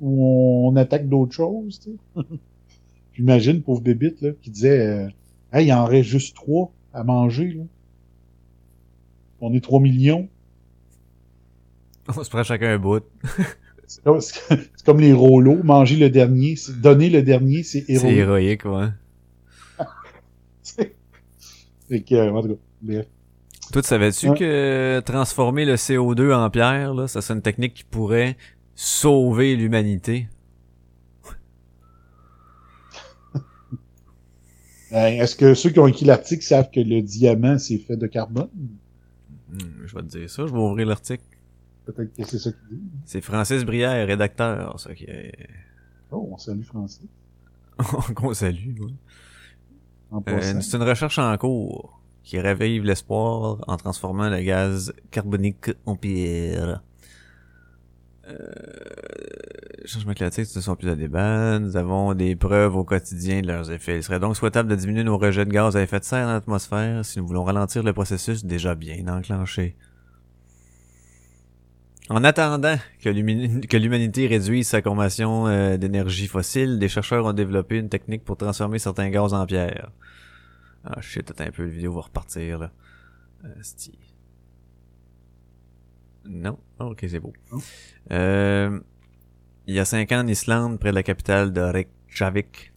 Ou on attaque d'autres choses, tu sais? J'imagine, pauvre bébite, là, qui disait, euh, hey, il en reste juste trois à manger, là. On est 3 millions. On se prend chacun un bout. C'est comme, les rouleaux. Manger le dernier, c'est- donner le dernier, c'est C'est héroïque. héroïque, ouais. Fait que, en tout cas, bref. Toi, tu savais-tu Ouais. que transformer le CO2 en pierre, là, ça c'est une technique qui pourrait sauver l'humanité? Est-ce que ceux qui ont écrit l'article savent que le diamant, c'est fait de carbone? Hmm, je vais te dire ça, je vais ouvrir l'article. Peut-être que c'est ça qu'ils disent. C'est Francis Brière, rédacteur, ça qui est... Oh, on salue Francis. qu'on salue. En Euh, c'est une recherche en cours qui ravive l'espoir en transformant le gaz carbonique en pierre. Euh, changement climatique ne sont plus à débat. Nous avons des preuves au quotidien de leurs effets. Il serait donc souhaitable de diminuer nos rejets de gaz à effet de serre dans l'atmosphère si nous voulons ralentir le processus déjà bien enclenché. En attendant que l'humani- que l'humanité réduise sa consommation euh, d'énergie fossile, des chercheurs ont développé une technique pour transformer certains gaz en pierre. Ah shit, attends un peu, la vidéo va repartir là. Euh. Non, Ah, ok c'est beau. Non. Euh, il y a cinq ans en Islande, près de la capitale de Reykjavik.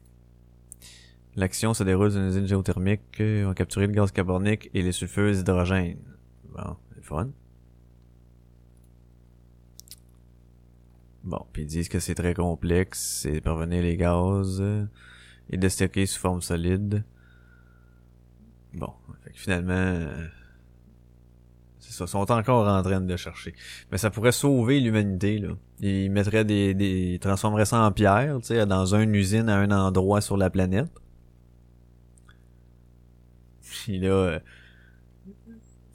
L'action se déroule dans une usine géothermique. On a capturé le gaz carbonique et les sulfures d'hydrogène. Bon, c'est fun. Bon, puis ils disent que c'est très complexe, c'est parvenir les gaz et de stocker sous forme solide. Bon, fait que finalement, euh, ça, sont encore en train de chercher. Mais ça pourrait sauver l'humanité, là. Ils mettraient des, des, ils transformeraient ça en pierre, tu sais, dans une usine à un endroit sur la planète. Puis là, euh,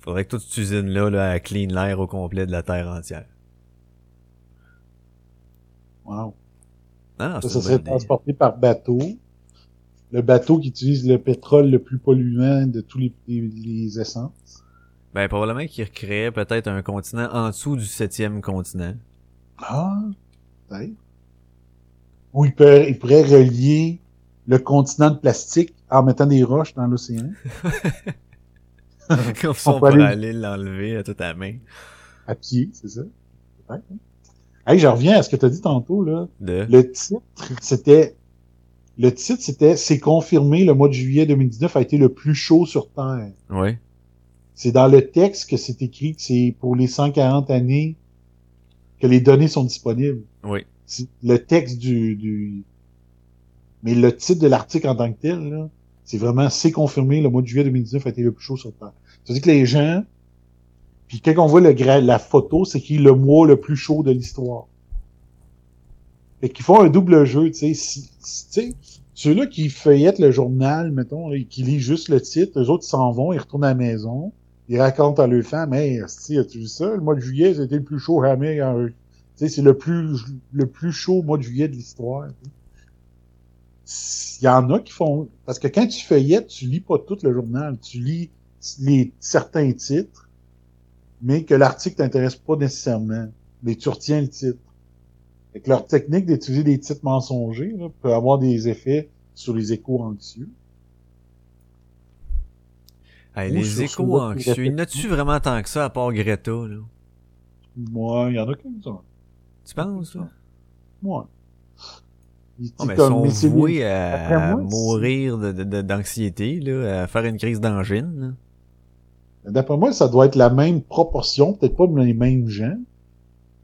faudrait que toute cette usine-là, là, elle clean l'air au complet de la Terre entière. Wow. Ah, Ça, ça serait idée. transporté par bateau. Le bateau qui utilise le pétrole le plus polluant de tous les, les, les essences. Ben, probablement qu'ils recréeraient peut-être un continent en dessous du septième continent. Ah, peut-être. Ou il, peut, il pourrait relier le continent de plastique en mettant des roches dans l'océan. Comme ça, On pourrait aller- l'enlever à toute la main. À pied, c'est ça? Peut-être. hein. Hey, je reviens à ce que tu as dit tantôt, là. De... Le titre, c'était, le titre, c'était, c'est confirmé, le mois de juillet 2019 a été le plus chaud sur Terre. Ouais. C'est dans le texte que c'est écrit que c'est pour les 140 années que les données sont disponibles. Oui. Le texte du, du, mais le titre de l'article en tant que tel, c'est vraiment, c'est confirmé, le mois de juillet 2019 a été le plus chaud sur Terre. C'est-à-dire que les gens, puis quand on voit le gra- la photo, c'est qu'il est le mois le plus chaud de l'histoire. Fait qu'ils font un double jeu, tu sais. Si, si- ceux-là qui feuillettent le journal, mettons, et qui lisent juste le titre, les autres s'en vont, ils retournent à la maison, ils racontent à leur femme, hey, si, as-tu vu ça? Le mois de juillet, c'était le plus chaud jamais. en- Tu sais, c'est le plus, le plus chaud mois de juillet de l'histoire. Il y en a qui font, parce que quand tu feuillettes, tu lis pas tout le journal, tu lis les, certains titres, mais que l'article t'intéresse pas nécessairement. Mais tu retiens le titre. Fait que leur technique d'utiliser des titres mensongers là, peut avoir des effets sur les échos anxieux. Hey, les échos anxieux, il n'a-tu vraiment tant que ça à part Greta, là? Moi, il y en a quelques-uns. Tu penses, là? Moi. Oh, mais ils sont voués à, moi, mourir de- de- de- d'anxiété, là, à faire une crise d'angine. D'après moi, ça doit être la même proportion, peut-être pas les mêmes gens,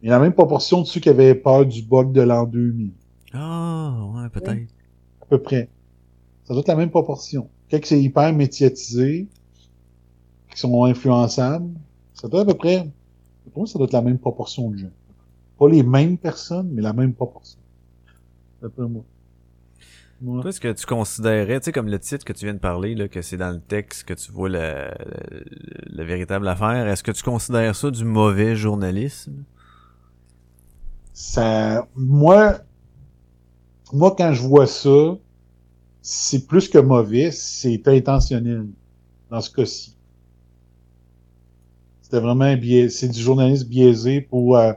mais la même proportion de ceux qui avaient peur du bug de l'an 2000. Ah, ouais, peut-être. À peu près. Ça doit être la même proportion. Quand c'est hyper médiatisé, qui sont influençables, ça doit être à peu près, pour moi, ça doit être la même proportion de gens. Pas les mêmes personnes, mais la même proportion. D'après moi. Ouais. Toi, est-ce que tu considérais, tu sais, comme le titre que tu viens de parler, là, que c'est dans le texte que tu vois la, la, la véritable affaire, est-ce que tu considères ça du mauvais journalisme? ça, moi, moi, quand je vois ça, c'est plus que mauvais, c'est intentionnel, dans ce cas-ci. C'était vraiment un biais, c'est du journalisme biaisé pour euh,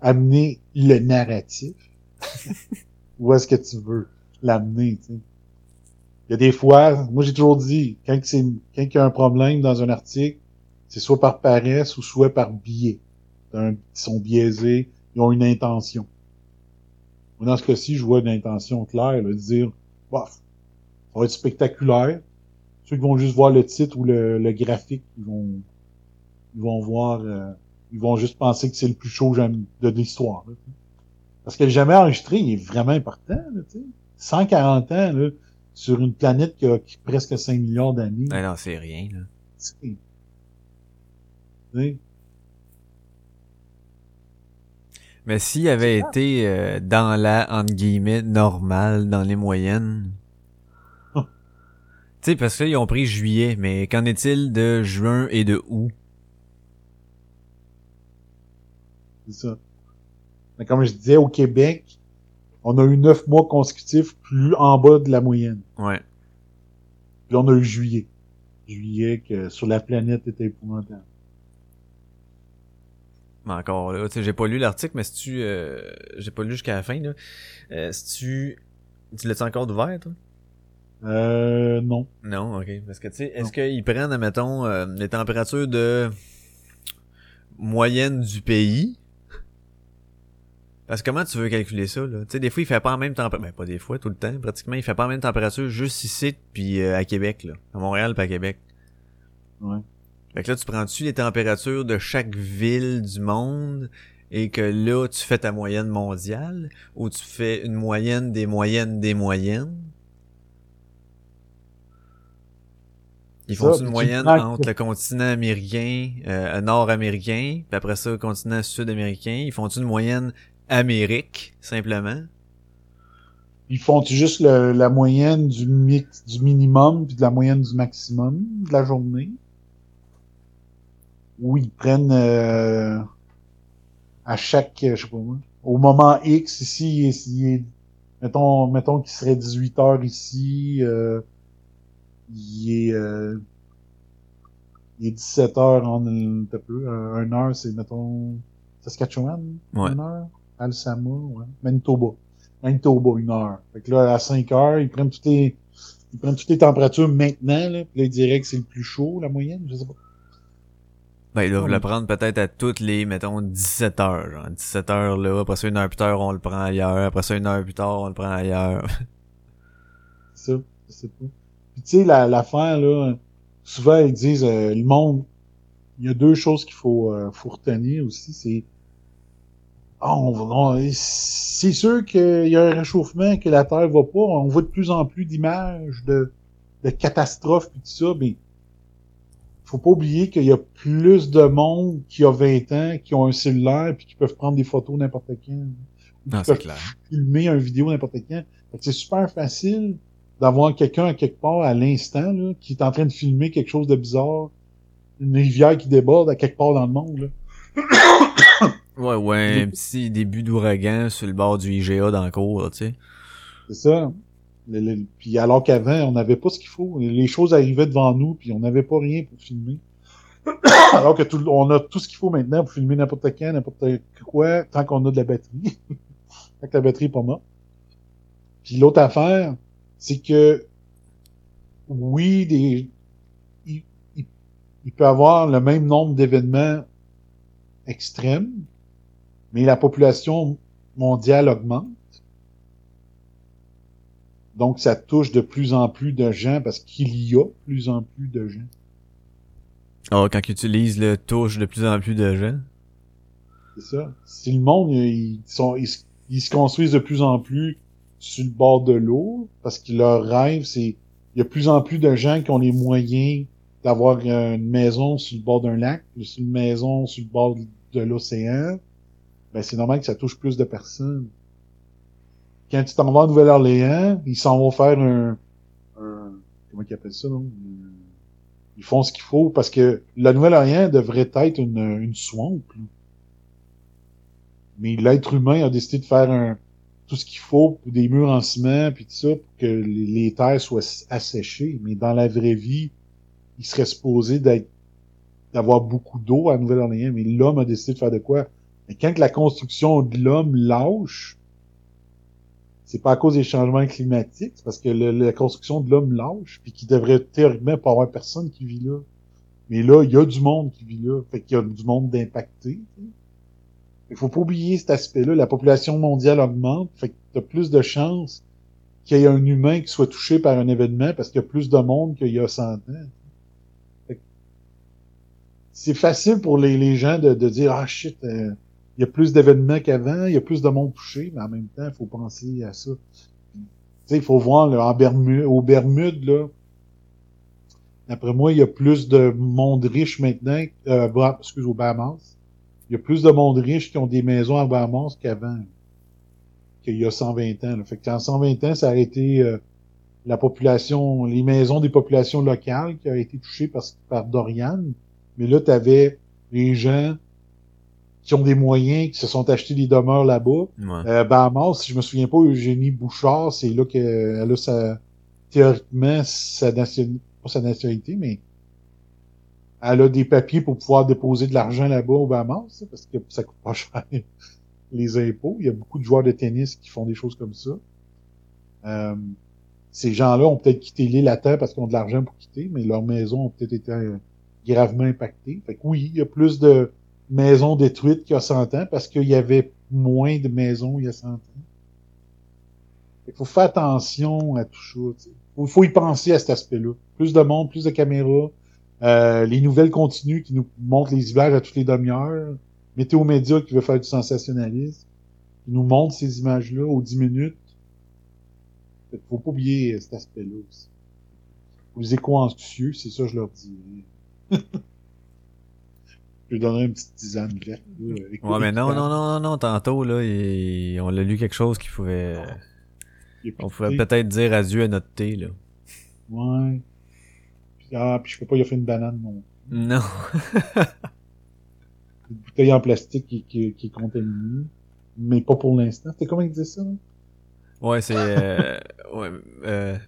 amener le narratif. Où est-ce que tu veux l'amener, tu sais? Il y a des fois, moi j'ai toujours dit, quand c'est, quand il y a un problème dans un article, c'est soit par paresse ou soit par biais. Un- Ils sont biaisés, ils ont une intention. Moi, Dans ce cas-ci, je vois une intention claire, là, de dire, bof, ça va être spectaculaire. Ceux qui vont juste voir le titre ou le, le graphique, ils vont, ils vont voir, euh, ils vont juste penser que c'est le plus chaud jamais de l'histoire. Parce que le jamais enregistré, il est vraiment important. Là, tu sais. 140 ans là, sur une planète qui a qui a presque 5 milliards d'années. Ben non, c'est rien, là. Mais s'il avait été euh, dans la, entre guillemets, normale, dans les moyennes... Tu sais, parce que là, ils ont pris juillet, mais qu'en est-il de juin et de août? C'est ça. Mais comme je disais, au Québec, on a eu neuf mois consécutifs plus en bas de la moyenne. Ouais. Puis on a eu juillet. Juillet que sur la planète était épouvantable. Mais encore là, tu sais, j'ai pas lu l'article, mais si tu... euh, j'ai pas lu jusqu'à la fin, là. Euh, si tu... Tu l'as-tu encore ouvert, toi? Euh, non. Non, ok. Parce que, tu sais, est-ce qu'ils prennent, admettons, euh, les températures de moyenne du pays? Parce que comment tu veux calculer ça, là? Tu sais, des fois, il fait pas en même température. Ben, pas des fois, tout le temps. Pratiquement, il fait pas en même température juste ici, puis euh, à Québec, là. À Montréal, puis à Québec. Ouais. Fait que là, tu prends-tu les températures de chaque ville du monde et que là, tu fais ta moyenne mondiale ou tu fais une moyenne des moyennes des moyennes? Ils font Ça, une moyenne entre le continent américain, euh, nord-américain, puis après ça, le continent sud-américain? Ils font une moyenne Amérique, simplement? Ils font-tu juste le- la moyenne du mix, du minimum puis de la moyenne du maximum de la journée? Ou ils prennent euh, à chaque, je sais pas moi, au moment X, ici, il est- il est- mettons, mettons qu'il serait 18 heures ici, euh, il est, euh, il est 17 heures en un peu, euh, un heure, c'est, mettons, Saskatchewan, Ouais. une heure, Alsama, ouais, Manitoba. Manitoba, une heure. Fait que là, à 5 heures, ils prennent toutes les, ils prennent toutes les températures maintenant, là, puis là, ils diraient que c'est le plus chaud, la moyenne, je sais pas. Ben, ils doivent Ouais. le prendre peut-être à toutes les, mettons, 17 heures. Genre. 17 heures là, après ça, une heure plus tard, on le prend ailleurs. Après ça, une heure plus tard, on le prend ailleurs. C'est ça, je sais pas. Puis tu sais, la- l'affaire, là, souvent, ils disent, euh, le monde, il y a deux choses qu'il faut, euh, faut retenir aussi, c'est, on, on- c'est sûr qu'il y a un réchauffement, que la Terre va pas, on voit de plus en plus d'images de, de catastrophes pis tout ça, mais faut pas oublier qu'il y a plus de monde qui a 20 ans, qui ont un cellulaire puis qui peuvent prendre des photos n'importe quand. Non, c'est clair. filmer une vidéo n'importe quand. Fait que c'est super facile d'avoir quelqu'un à quelque part à l'instant là, qui est en train de filmer quelque chose de bizarre, une rivière qui déborde à quelque part dans le monde. Là. Ouais, ouais, un petit début d'ouragan sur le bord du IGA dans le cours, tu sais. C'est ça. Le- le- puis alors qu'avant, on n'avait pas ce qu'il faut. Les choses arrivaient devant nous, puis on n'avait pas rien pour filmer. alors que tout, on a tout ce qu'il faut maintenant pour filmer n'importe quand, n'importe quoi, tant qu'on a de la batterie. tant que la batterie est pas morte. Puis l'autre affaire, c'est que oui, des, il, il, il peut avoir le même nombre d'événements extrêmes, mais la population mondiale augmente. Donc, ça touche de plus en plus de gens parce qu'il y a plus en plus de gens. Ah, quand ils utilisent le touche de plus en plus de gens. C'est ça. Si le monde, ils, sont, ils, se- ils se construisent de plus en plus sur le bord de l'eau parce que leur rêve, c'est il y a de plus en plus de gens qui ont les moyens d'avoir une maison sur le bord d'un lac, une maison sur le bord de l'océan. Ben, c'est normal que ça touche plus de personnes. Quand tu t'en vas à Nouvelle-Orléans, ils s'en vont faire un, un comment ils appellent ça, non? Ils font ce qu'il faut parce que la Nouvelle-Orléans devrait être une, une swamp. là. Mais l'être humain a décidé de faire un, tout ce qu'il faut pour des murs en ciment puis tout ça pour que les, les terres soient asséchées. Mais dans la vraie vie, il serait supposé d'être d'avoir beaucoup d'eau à Nouvelle-Orléans. Mais l'homme a décidé de faire de quoi? Mais quand la construction de l'homme lâche, c'est pas à cause des changements climatiques, c'est parce que la construction de l'homme lâche, puis qu'il devrait théoriquement pas avoir personne qui vit là. Mais là, il y a du monde qui vit là. Fait qu'il y a du monde d'impacté. Il faut pas oublier cet aspect-là. La population mondiale augmente. Fait que t'as plus de chances qu'il y ait un humain qui soit touché par un événement parce qu'il y a plus de monde qu'il y a 100 ans. C'est facile pour les, gens de, de dire, ah shit, euh, il y a plus d'événements qu'avant, il y a plus de monde touché, mais en même temps, il faut penser à ça. Tu sais, il faut voir, là, en Bermude, Bermudes, là, d'après moi, il y a plus de monde riche maintenant, euh, excuse, aux Bahamas. Il y a plus de monde riche qui ont des maisons à Bahamas qu'avant, qu'il y a 120 ans. Là. Fait qu'en 120 ans, ça a été euh, la population, les maisons des populations locales qui a été touchées par, par Dorian. Mais là, tu avais les gens qui ont des moyens, qui se sont achetés des demeures là-bas. Ouais. Euh, Bahamas, si je me souviens pas, Eugénie Bouchard, c'est là qu'elle a sa, théoriquement, sa nationalité, pas sa nationalité, mais elle a des papiers pour pouvoir déposer de l'argent là-bas au Bahamas, parce que ça coûte pas cher les impôts. Il y a beaucoup de joueurs de tennis qui font des choses comme ça. Euh, ces gens-là ont peut-être quitté l'île à terre parce qu'ils ont de l'argent pour quitter, mais leurs maisons ont peut-être été euh, gravement impactées. Fait que oui, il y a plus de maisons détruites qu'il y a 100 ans parce qu'il y avait moins de maisons il y a 100 ans. Il faut faire attention à tout ça. Il faut, y penser à cet aspect-là. Plus de monde, plus de caméras, euh, les nouvelles continues qui nous montrent les images à toutes les demi-heures, Météo Média qui veut faire du sensationnalisme, qui nous montre ces images-là aux 10 minutes. Il faut pas oublier cet aspect-là aussi. Les éco-anxieux, c'est ça que je leur dis. je donnerai une petite tisane verte. ouais, mais non, non, non, non, tantôt, là, on a lu quelque chose qui pouvait... On pouvait peut-être dire adieu à notre thé, là. Ouais. ah, puis je peux pas y offrir une banane, non. Non. une bouteille en plastique qui, qui, qui est contaminée. Mais pas pour l'instant. C'était comment il disait ça? Ouais, c'est... Euh, ouais, euh...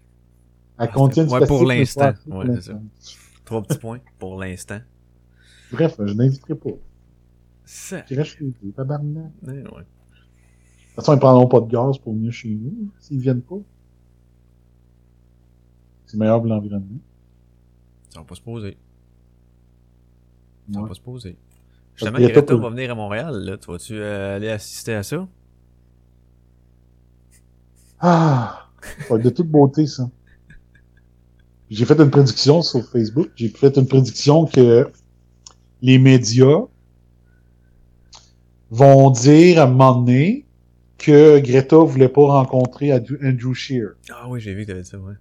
Elle contient du ouais, pour l'instant. Ouais, c'est ça. Trois petits points pour l'instant. Bref, je n'inviterai pas. Ça. Je reste chez vous, tabarnak. Ouais, ouais. De toute façon, ils prendront pas de gaz pour venir chez nous, s'ils viennent pas. C'est meilleur pour l'environnement. Ça va pas se poser. Ça Ouais. va pas se poser. Justement, Greta va venir à Montréal, là. Tu vas-tu euh, aller assister à ça? Ah! De toute beauté, ça. J'ai fait une prédiction sur Facebook. J'ai fait une prédiction que les médias vont dire à un moment donné que Greta voulait pas rencontrer Andrew Scheer. Ah oui, j'ai vu que t'avais dit ça, ouais.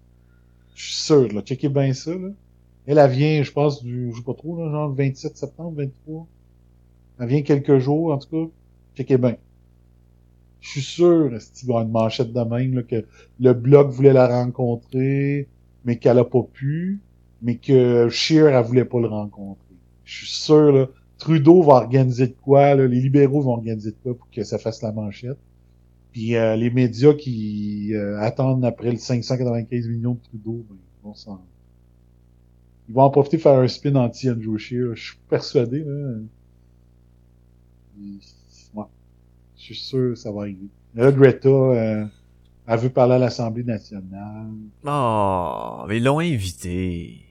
Je suis sûr, là. Checkez bien ça, là. Elle, elle vient, je pense, du, je sais pas trop, là, genre le 27 septembre, 23. Elle vient quelques jours, en tout cas. Checkez bien. Je suis sûr, qu'il va y avoir une manchette de même, là, que le blog voulait la rencontrer, mais qu'elle a pas pu, mais que Scheer, elle voulait pas le rencontrer. Je suis sûr, là. Trudeau va organiser de quoi, là, les libéraux vont organiser de quoi pour que ça fasse la manchette. Puis euh, les médias qui euh, attendent après le 595 millions de Trudeau, ben, ils vont s'en... Ils vont en profiter pour faire un spin anti-Andrew Scheer. Je suis persuadé, là. Ouais. Je suis sûr que ça va arriver. Là, Greta, euh, elle veut parler à l'Assemblée nationale. Oh, mais ils l'ont invité.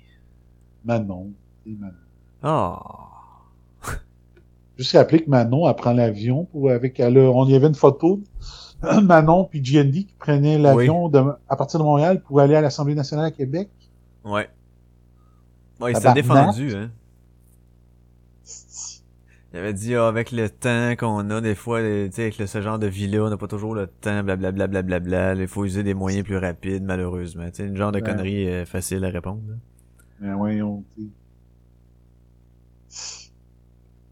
Manon. Oh. Juste rappeler que Manon, elle prend l'avion pour, avec, elle on y avait une photo, Manon puis GND qui prenaient l'avion à partir de Montréal pour aller à l'Assemblée nationale à Québec. Ouais. Ouais, il s'était Tabarnak. défendu, hein. Il avait dit, ah, avec le temps qu'on a, des fois, les- tu sais, avec le- ce genre de vie-là, on n'a pas toujours le temps, blablabla, blablabla. Il faut user des moyens plus rapides, malheureusement. Tu sais, une genre de Ouais. connerie euh, facile à répondre. là. Ben voyons,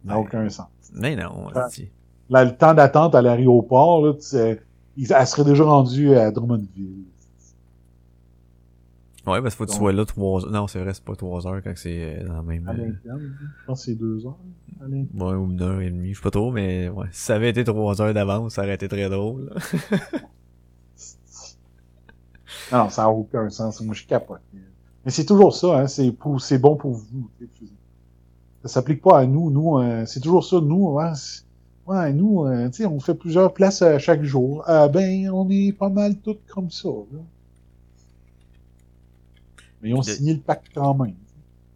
n'a Ouais. aucun sens. Mais non, Ouais. c'est- Là, le temps d'attente à l'aéroport, là, tu sais, elle serait déjà rendue à Drummondville. Ouais, parce qu'il faut que tu sois là trois heures. Non, c'est vrai, c'est pas trois heures quand c'est euh, dans la même. À l'interne, je pense que c'est deux heures. à. Ouais, ou une heure et demie, je sais pas trop, mais ouais. Si ça avait été trois heures d'avance, ça aurait été très drôle. Non, ça n'a aucun sens. Moi, je capote. Mais c'est toujours ça, hein. C'est pour, c'est bon pour vous. Ça s'applique pas à nous. Nous, euh, c'est toujours ça. Nous, hein, c'est- ouais, nous, euh, tu sais, on fait plusieurs places à chaque jour. Ah, ben, on est pas mal tous comme ça. Là. Mais ils ont de- signé le pacte quand même.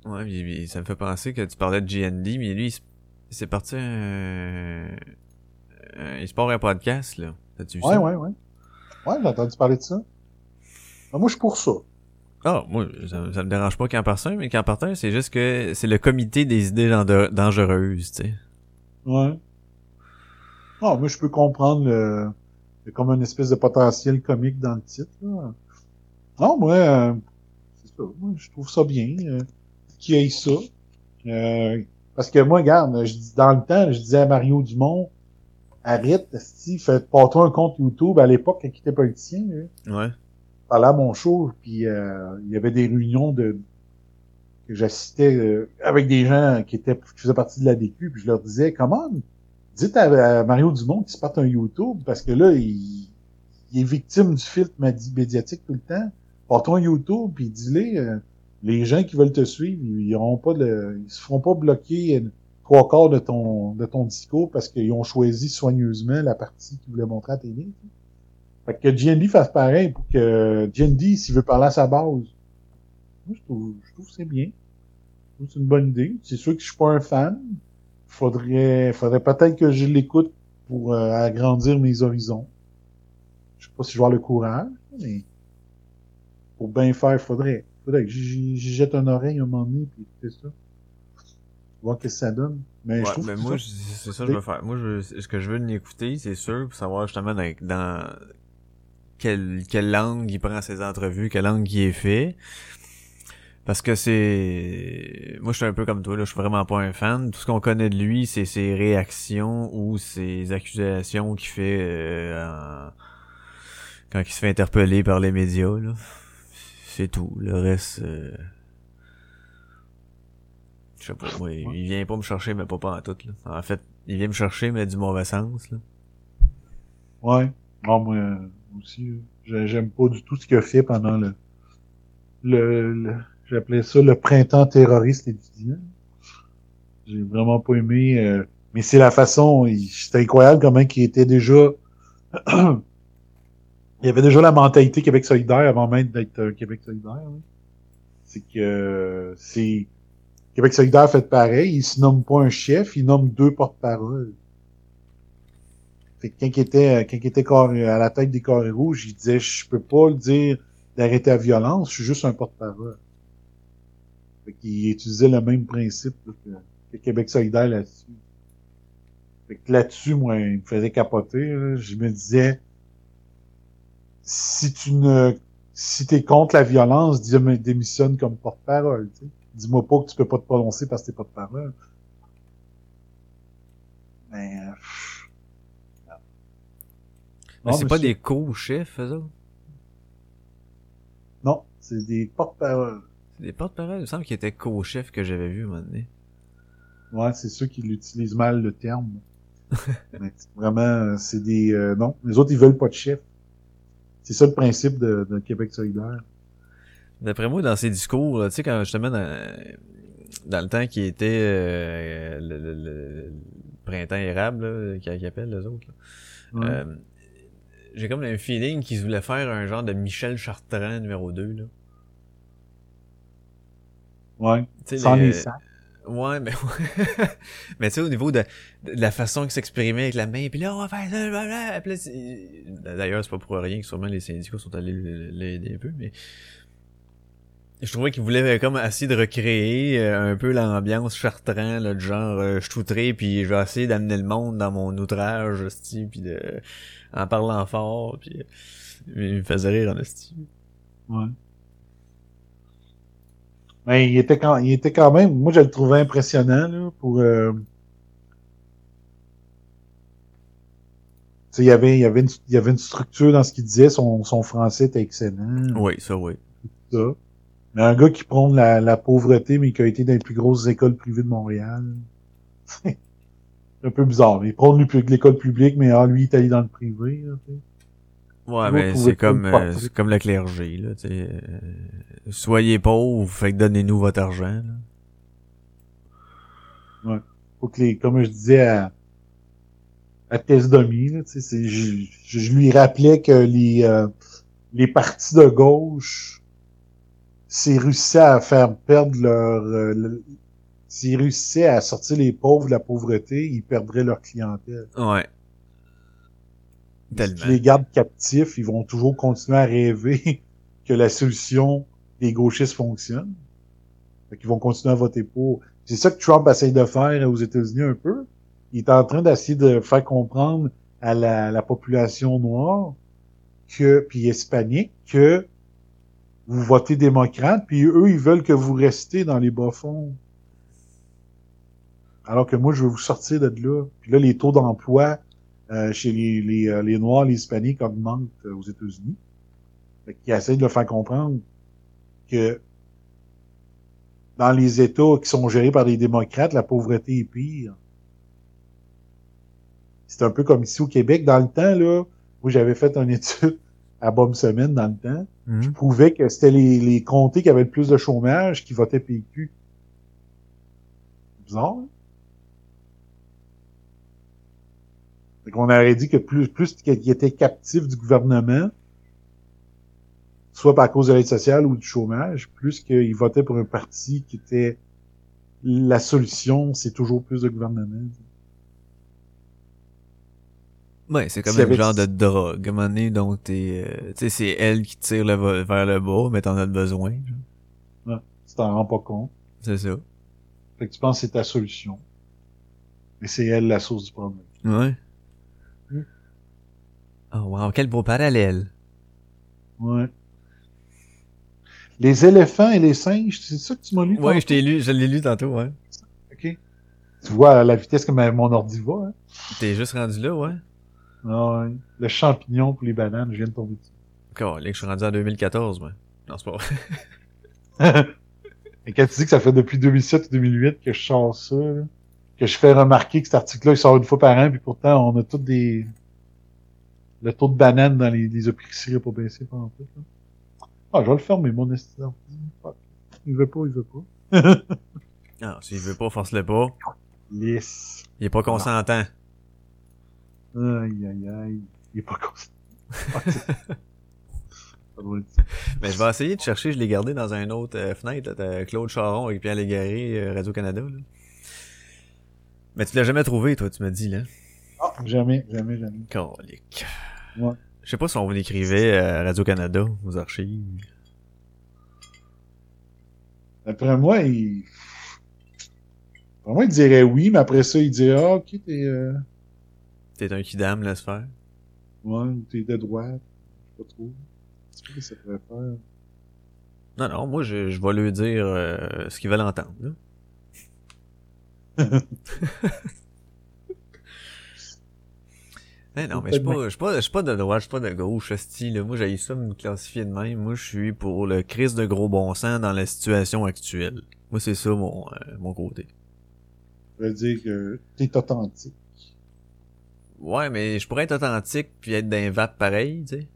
Ouais, puis ça me fait penser que tu parlais de GND, mais lui, s'est parti un... un- Il se part un podcast, là. T'as-tu vu Ouais, ça? ouais, ouais. Ouais, j'ai entendu parler de ça. Ah, moi, je suis pour ça. Ah, moi, ça, ça me dérange pas qu'en parte un, mais qu'en parte un, c'est juste que c'est le comité des idées dangereuses, tu sais. Ouais. Ah, moi, je peux comprendre le... Il y a comme une espèce de potentiel comique dans le titre. Là. Non, moi, euh, c'est ça. Moi, je trouve ça bien euh, qu'il y ait ça. Euh, parce que moi, regarde, je dis dans le temps, je disais à Mario Dumont, arrête, si, fais pas toi un compte YouTube à l'époque quand il était politicien. Là. Ouais. Parlais à mon show, puis euh, il y avait des réunions de que j'assistais euh, avec des gens qui étaient qui faisaient partie de la DQ, puis je leur disais comment dites à, Mario Dumont qu'il se parte un YouTube parce que là il, est victime du filtre médiatique tout le temps. Porte-toi un YouTube puis dis-les euh, les gens qui veulent te suivre, ils, pas ils se feront pas bloquer trois quarts de ton de ton discours parce qu'ils ont choisi soigneusement la partie qu'ils voulaient montrer à la télé. Fait que GND fasse pareil pour que GND, s'il veut parler à sa base, moi, je trouve, je trouve que c'est bien. Je trouve que c'est une bonne idée. C'est sûr que je suis pas un fan. Faudrait, faudrait peut-être que je l'écoute pour euh, agrandir mes horizons. Je sais pas si je vais avoir le courage, mais pour bien faire, faudrait, faudrait que j'y jette un oreille un moment donné, puis écouter ça. Voir qu'est-ce que ça donne. Mais je Ouais, trouve mais que moi, je- c'est ça que je veux faire. Moi, je, ce que je veux l'écouter, c'est sûr, pour savoir justement dans, dans quelle, quelle langue il prend ses entrevues, quelle langue il est fait. Parce que c'est... Moi, je suis un peu comme toi, là. Je suis vraiment pas un fan. Tout ce qu'on connaît de lui, c'est ses réactions ou ses accusations qu'il fait euh, en- quand il se fait interpeller par les médias, là. C'est tout. Le reste... euh, Je sais pas, moi, il vient pas me chercher, mais pas pas en tout, là. En fait, il vient me chercher, mais du mauvais sens, là. Ouais. Bon, moi euh, aussi, j'ai- j'aime pas du tout ce qu'il a fait pendant le, le, le- j'appelais ça le printemps terroriste étudiant. J'ai vraiment pas aimé, euh, mais c'est la façon, c'était incroyable comment il était déjà, il y avait déjà la mentalité Québec solidaire avant même d'être euh, Québec solidaire. hein. C'est que, c'est, Québec solidaire fait pareil, il se nomme pas un chef, il nomme deux porte-paroles. Fait que quand il était, quand il était corps- à la tête des carrés rouges, il disait, je peux pas le dire d'arrêter la violence, je suis juste un porte-parole. Fait qu'il utilisait le même principe là, que, Québec solidaire là-dessus. Fait que là-dessus, moi, il me faisait capoter. là. Je me disais, si tu ne, si t'es contre la violence, démissionne comme porte-parole. Dis-moi pas que tu peux pas te prononcer parce que t'es porte-parole. Mais, euh, Mais Non, c'est pas des co-chefs, eux autres? non, c'est des porte-paroles. C'est des porte-paroles? Il me semble qu'ils étaient co-chefs que j'avais vu un moment donné. Ouais, c'est ceux qui l'utilisent mal le terme. Mais c'est vraiment, euh, c'est des euh, non. Les autres, ils veulent pas de chef. C'est ça le principe de, de Québec solidaire. D'après moi, dans ses discours, tu sais, quand justement dans, dans le temps qui était euh, le, le- le- le printemps érable, qu'ils appellent les autres, là, euh, j'ai comme un feeling qu'ils voulaient faire un genre de Michel Chartrand numéro 2, là. ouais. Tu sais, Sans les- sacs. Ouais, mais mais tu sais au niveau de, de la façon qu'il s'exprimait avec la main, puis là on va faire ça, blablabla. D'ailleurs c'est pas pour rien que sûrement les syndicats sont allés l'aider un peu, mais je trouvais qu'il voulait comme essayer de recréer euh, un peu l'ambiance chartrand, là, de genre euh, je t'outrerai puis je vais essayer d'amener le monde dans mon outrage, puis de en parlant fort, puis il me faisait rire en hostie. Ouais. Mais il était quand, il était quand même, moi je le trouvais impressionnant là, pour. Euh... Tu sais, il y avait, il y avait une, il y avait une structure dans ce qu'il disait. Son, son français était excellent. Oui, ça oui. ça. Mais un gars qui prône la, la pauvreté, mais qui a été dans les plus grosses écoles privées de Montréal. Un peu bizarre. Il prône l'école publique, mais ah, lui, il est allé dans le privé. Là. Ouais, mais c'est comme euh, c'est comme le clergé là, tu sais. euh, soyez pauvres, fait que donnez-nous votre argent. là. faut que les, comme je disais à, à Tesdomi, là, c'est- je, je, lui rappelais que les, euh, les partis de gauche, s'ils réussissaient à faire perdre leur, euh, s'ils réussissaient à sortir les pauvres de la pauvreté, ils perdraient leur clientèle. Ouais. Si Tellement. tu les gardes captifs, ils vont toujours continuer à rêver que la solution des gauchistes fonctionne. Fait qu'ils vont continuer à voter pour. C'est ça que Trump essaye de faire aux États-Unis un peu. Il est en train d'essayer de faire comprendre à la, la population noire que puis hispanique que vous votez démocrate, puis eux, ils veulent que vous restiez dans les bas-fonds. Alors que moi, je veux vous sortir de là. Puis là, les taux d'emploi euh, chez les, les, euh, les Noirs, les Hispaniques augmentent euh, aux États-Unis. Fait qu'ils essayent de leur faire comprendre que dans les États qui sont gérés par des démocrates, la pauvreté est pire. C'est un peu comme ici au Québec. Dans le temps, là, moi j'avais fait une étude à Bonne Semaine dans le temps, Mhm. prouvait que c'était les, les comtés qui avaient le plus de chômage qui votaient PQ. Bizarre, hein? Fait qu'on aurait dit que plus, plus qu'ils étaient captifs du gouvernement, soit par cause de l'aide sociale ou du chômage, plus qu'ils votaient pour un parti qui était la solution, c'est toujours plus de gouvernement. Ouais, c'est comme un genre de drogue. À un moment donné, donc t'es, euh, tu sais, c'est elle qui tire le vers le bas, mais t'en as besoin. genre. Tu t'en rends pas compte. C'est ça. Fait que tu penses que c'est ta solution. Mais c'est elle la source du problème. Ouais. Oh wow, quel beau parallèle. Ouais. Les éléphants et les singes, c'est ça que tu m'as lu? Ouais, tantôt? je t'ai lu, je l'ai lu tantôt, ouais. OK. Tu vois à la vitesse que mon ordi va, hein? T'es juste rendu là, ouais. Ah ouais. Le champignon pour les bananes, je viens de tomber dessus. Que je suis rendu en 2014, moi. Non, c'est pas vrai. Et quand tu dis que ça fait depuis 2007 ou 2008 que je sors ça, là, que je fais remarquer que cet article-là, il sort une fois par an, puis pourtant, on a tous des... Le taux de bananes dans les, les épiceries n'a pas baissé pendant tout. là. Ah, je vais le fermer, mon esti d'ordi. Fuck. Il veut pas, il veut pas. Ah, s'il veut pas, force-le pas. Lisse. Il est pas consentant. Aïe, aïe, aïe. Il est pas ça. Mais je vais essayer de chercher, je l'ai gardé dans un autre euh, fenêtre, là, Claude Charon et Pierre Légaré, euh, Radio-Canada, là. Mais tu l'as jamais trouvé, toi, tu m'as dit, là. Ah, jamais, jamais, jamais. Calique. Ouais. Je sais pas si on vous l'écrivait à Radio-Canada, aux archives. D'après moi, il... D'après moi, il dirait oui, mais après ça, il dirait, ah, ok, t'es, euh... T'es un kidam, laisse faire. ouais, ou t'es de droite. Je sais pas trop. C'est ce que ça pourrait faire. Non, non, moi, je, je vais lui dire euh, ce qu'ils veulent entendre, là. Eh non, mais je suis pas, je suis pas, je suis pas de droite, je suis pas de gauche, style. Moi, j'ai ça me classifier de même. Moi, je suis pour le crise de gros bon sens dans la situation actuelle. Moi, c'est ça mon, euh, mon côté. Je veux dire que t'es authentique. Ouais, mais je pourrais être authentique puis être d'un vape pareil, tu sais.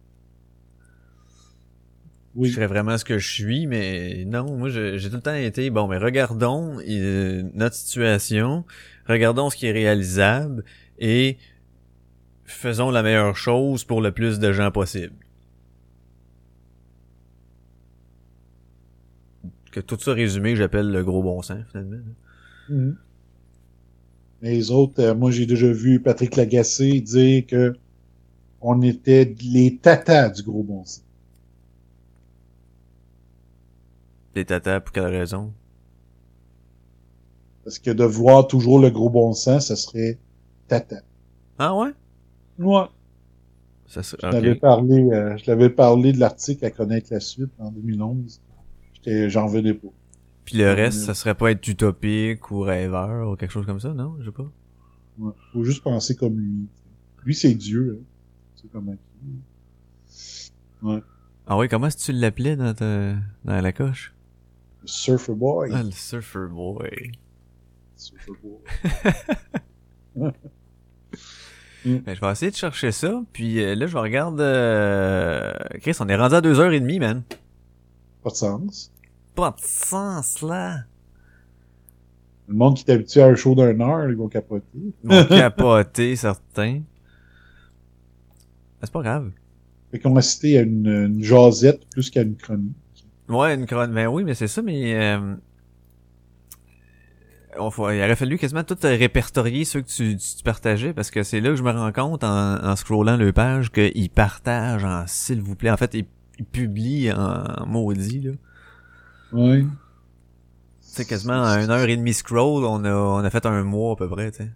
Je Oui. serais vraiment ce que je suis, mais non, moi je- j'ai tout le temps été bon, mais regardons euh, notre situation, regardons ce qui est réalisable et faisons la meilleure chose pour le plus de gens possible. Que tout ça résumé, j'appelle le gros bon sens finalement. Mhm. Les autres, euh, moi, j'ai déjà vu Patrick Lagacé dire que on était les tatas du gros bon sens. Les tatas pour quelle raison? Parce que de voir toujours le gros bon sens, ça serait tata. Ah ouais? Ouais. Ça se- Je l'avais parlé, euh, je l'avais parlé de l'article à connaître la suite en 2011. J'étais, j'en venais pas. Puis le reste, ça serait pas être utopique ou rêveur ou quelque chose comme ça, non? Je sais pas. Ouais. Faut juste penser comme lui. Lui, c'est Dieu. Hein. C'est comment il est. Ouais. Ah ouais, comment est-ce que tu l'appelais dans ta dans la coche? Surfer Boy. Ah, le surfer boy. Surfer Boy. Ben, je vais essayer de chercher ça, puis euh, là, je regarde... Euh... Chris, on est rendu à deux heures et demie, man. Pas de sens. Pas de sens, là. Le monde qui est habitué à un show d'un heure, ils vont capoter. Ils vont capoter, certains. Ben, c'est pas grave. Fait qu'on a cité à une, une jasette plus qu'à une chronique. Ouais, une chronique. Ben oui, mais c'est ça, mais... Euh... on faut- il aurait fallu quasiment tout euh, répertorier ceux que tu, tu, tu partageais, parce que c'est là que je me rends compte, en, en scrollant le page, qu'ils partagent en s'il vous plaît. En fait, ils, ils publient en, maudit, là. Ouais. Tu sais, quasiment à une heure et demie scroll, on a, on a fait un mois à peu près, tu sais.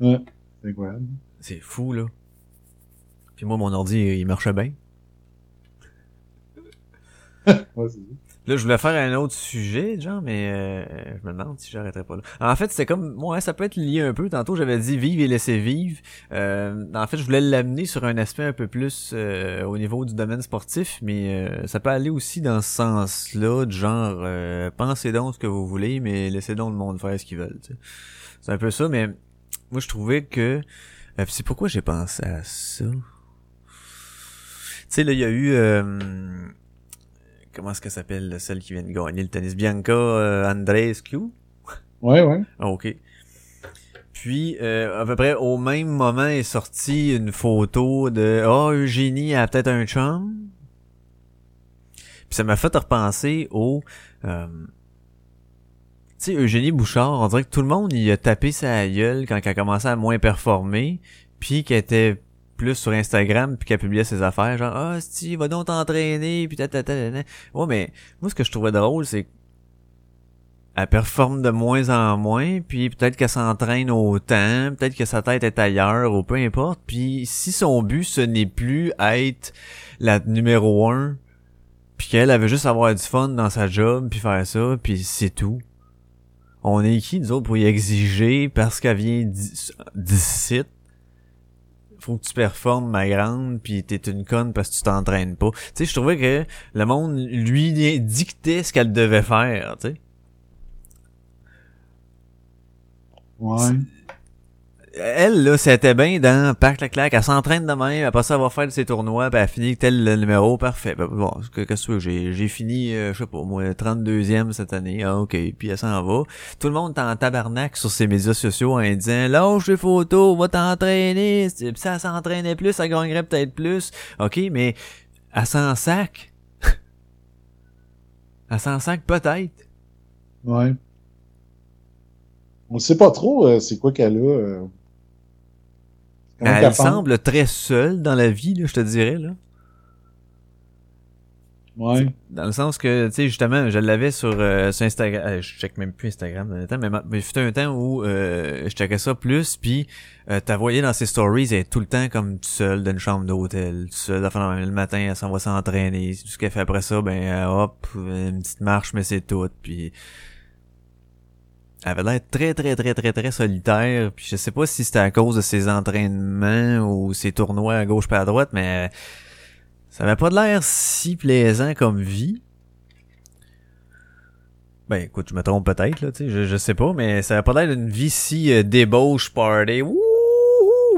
Ouais. C'est incroyable. C'est fou, là. Puis moi, mon ordi, il marchait bien. C'est. Là, je voulais faire un autre sujet, genre, mais euh, je me demande si j'arrêterais pas là. En fait, c'était comme, ouais, ça peut être lié un peu. Tantôt, j'avais dit vivre et laisser vivre. Euh, en fait, je voulais l'amener sur un aspect un peu plus euh, au niveau du domaine sportif, mais euh, ça peut aller aussi dans ce sens-là, du genre, euh, pensez donc ce que vous voulez, mais laissez donc le monde faire ce qu'ils veulent. C'est un peu ça, mais moi, je trouvais que... Euh, c'est pourquoi j'ai pensé à ça? Tu sais, là, il y a eu... comment est-ce qu'elle s'appelle, celle qui vient de gagner le tennis? Bianca euh, Andreescu? Ouais, ouais. Ah, ok. Puis, euh, à peu près au même moment est sortie une photo de « Ah, Eugénie a peut-être un chum? » Puis ça m'a fait repenser au... euh, tu sais, Eugénie Bouchard, on dirait que tout le monde y a tapé sa gueule quand elle a commencé à moins performer. puis qu'elle était plus sur Instagram puis qu'elle publiait ses affaires genre ah si va donc t'entraîner puis ta, ouais mais moi ce que je trouvais drôle c'est elle performe de moins en moins, puis peut-être qu'elle s'entraîne autant, peut-être que sa tête est ailleurs, ou peu importe. Puis si son but, ce n'est plus être la numéro un, puis qu'elle avait juste avoir du fun dans sa job, puis faire ça, puis c'est tout. On est qui, nous autres, pour y exiger, parce qu'elle vient d'ici, faut que tu performes, ma grande, puis t'es une conne parce que tu t'entraînes pas. Tu sais, je trouvais que le monde lui dictait ce qu'elle devait faire, tu sais. Ouais. Elle, là, c'était bien dans Pack la claque, elle s'entraîne de même, après ça, elle va faire ses tournois, puis elle finit tel le numéro, parfait. Ben, bon, qu'est-ce que j'ai, j'ai fini, euh, je sais pas, moi, 32e cette année, ah, ok, puis elle s'en va. Tout le monde est en tabarnak sur ses médias sociaux en disant, lâche les photos, va t'entraîner, puis ça, elle s'entraînait plus, ça gagnerait peut-être plus. Ok, mais elle s'en sac. elle s'en sac peut-être. Ouais. On sait pas trop euh, c'est quoi qu'elle a. Euh. Elle semble très seule dans la vie, là, je te dirais. Là. Ouais. Dans le sens que, tu sais, justement, je l'avais sur, euh, sur Instagram. je check même plus Instagram dans le temps, mais, il fut un temps où je checkais ça plus, puis euh, t'as voyé dans ses stories, elle est tout le temps comme seule dans une chambre d'hôtel, seule. Enfin, le matin, elle s'en va s'entraîner. Tout ce qu'elle fait après ça, ben hop, une petite marche, mais c'est tout. Puis avait l'air très très très très très solitaire. Puis je sais pas si c'était à cause de ses entraînements ou ses tournois à gauche pas à droite mais ça avait pas l'air si plaisant comme vie. Ben écoute je me trompe peut-être là tu sais je, je sais pas mais ça avait pas l'air d'une vie si euh, débauche party Wouh!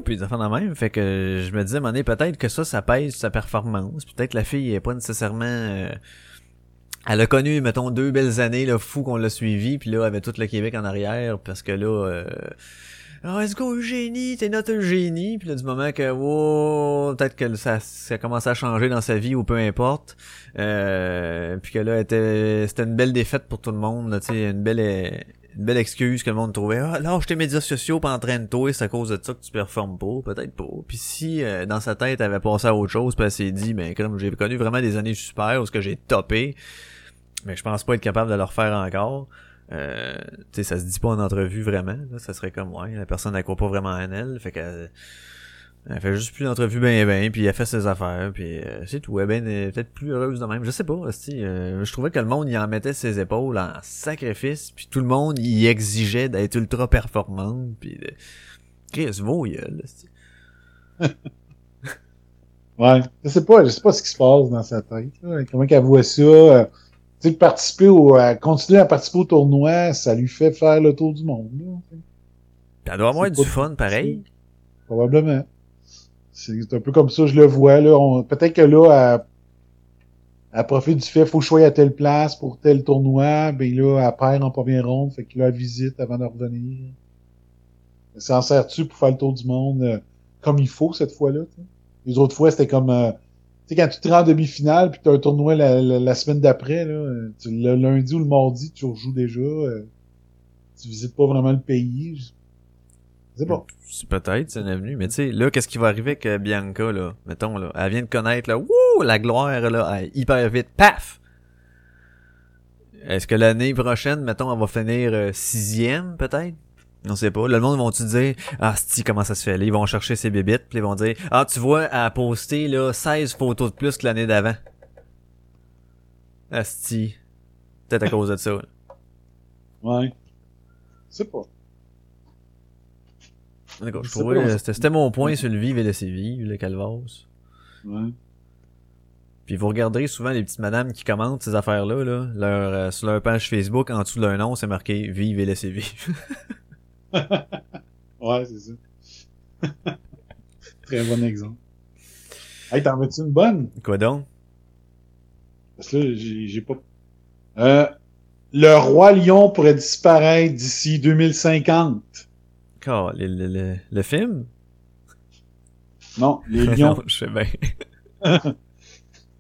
puis des affaires de même. Fait que je me disais à peut-être que ça ça pèse sa performance. Peut-être la fille est pas nécessairement euh, elle a connu, mettons, deux belles années, là, fou qu'on l'a suivi, puis là, elle avait tout le Québec en arrière, parce que là, euh, oh, let's go Eugénie, t'es notre Eugénie, puis là, du moment que, wow, peut-être que ça, ça a commencé à changer dans sa vie, ou peu importe, euh, puis que là, était, c'était une belle défaite pour tout le monde, tu une belle, une belle excuse que le monde trouvait ah lâche tes médias sociaux pas entraîne-toi c'est à cause de ça que tu performes pas peut-être pas. Puis si euh, dans sa tête elle avait passé à autre chose puis elle s'est dit mais comme j'ai connu vraiment des années super où ce que j'ai topé mais je pense pas être capable de le refaire encore. Euh, tu sais, ça se dit pas en entrevue vraiment. Là. Ça serait comme ouais, la personne croit pas vraiment en elle. Fait qu'elle elle fait juste plus d'entrevue ben ben, puis elle fait ses affaires, puis euh, c'est tout. Elle est peut-être plus heureuse de même. Je sais pas, euh, je trouvais que le monde y en mettait ses épaules en sacrifice, puis tout le monde y exigeait d'être ultra performant, puis de... Chris, vaut Ouais, je sais pas, je sais pas ce qui se passe dans sa tête. Comment qu'elle voit ça euh, sais, participer au, continuer à participer au tournoi, ça lui fait faire le tour du monde. Là. Elle doit avoir du fun, pareil. Probablement. C'est un peu comme ça, je le vois, là. Peut-être que là, elle, elle profite du fait, faut choisir à telle place pour tel tournoi, ben là, elle perd en première ronde, fait là, elle visite avant de revenir. S'en sert-tu pour faire le tour du monde euh, comme il faut cette fois-là? Les autres fois, c'était comme euh, sais, quand tu te rends en demi-finale, puis tu as un tournoi la, semaine d'après, le lundi ou le mardi, tu rejoues déjà. Euh, tu visites pas vraiment le pays. C'est bon. Peut-être, c'est venu. Mais tu sais, là, qu'est-ce qui va arriver avec euh, Bianca, là? Mettons, là. Elle vient de connaître, là, wouh, la gloire, là, hyper vite. Paf! Est-ce que l'année prochaine, mettons, elle va finir euh, sixième, peut-être? On sait pas. le monde vont tu dire Ah si comment ça se fait? Là, ils vont chercher ses bébites, puis ils vont dire Ah tu vois, elle a posté là 16 photos de plus que l'année d'avant. Asti. Peut-être à cause de ça. Ouais. C'est pas. D'accord, je trouvais c'était mon point sur le vivre et laisser vivre, le calvas. Ouais. Puis vous regarderez souvent les petites madames qui commentent ces affaires-là, là, leur, euh, sur leur page Facebook, en dessous de leur nom, c'est marqué Vive et laissez vivre. ouais, c'est ça. Très bon exemple. Hey, t'en veux-tu une bonne? Quoi donc? Parce que là, j'ai pas... Euh, le roi lion pourrait disparaître d'ici 2050. Car, le, le, le, film? Non, les lions. non, je sais bien.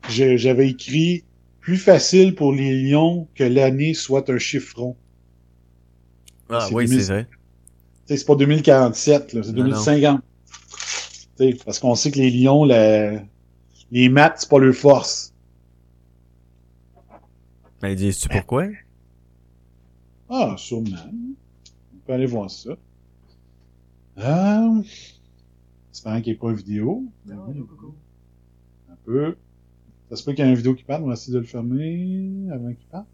J'avais écrit plus facile pour les lions que l'année soit un chiffron. Ah oui, c'est vrai c'est pas 2047, c'est 2050. sais, parce qu'on sait que les lions, la- les maths, c'est pas leur force. Ben, dis-tu pourquoi? Ah, sûrement. On peut aller voir ça. Euh... J'espère qu'il n'y ait pas une vidéo. Ben oui. Un peu. Ça se peut qu'il y ait une vidéo qui parle. On va essayer de le fermer avant qu'il parle.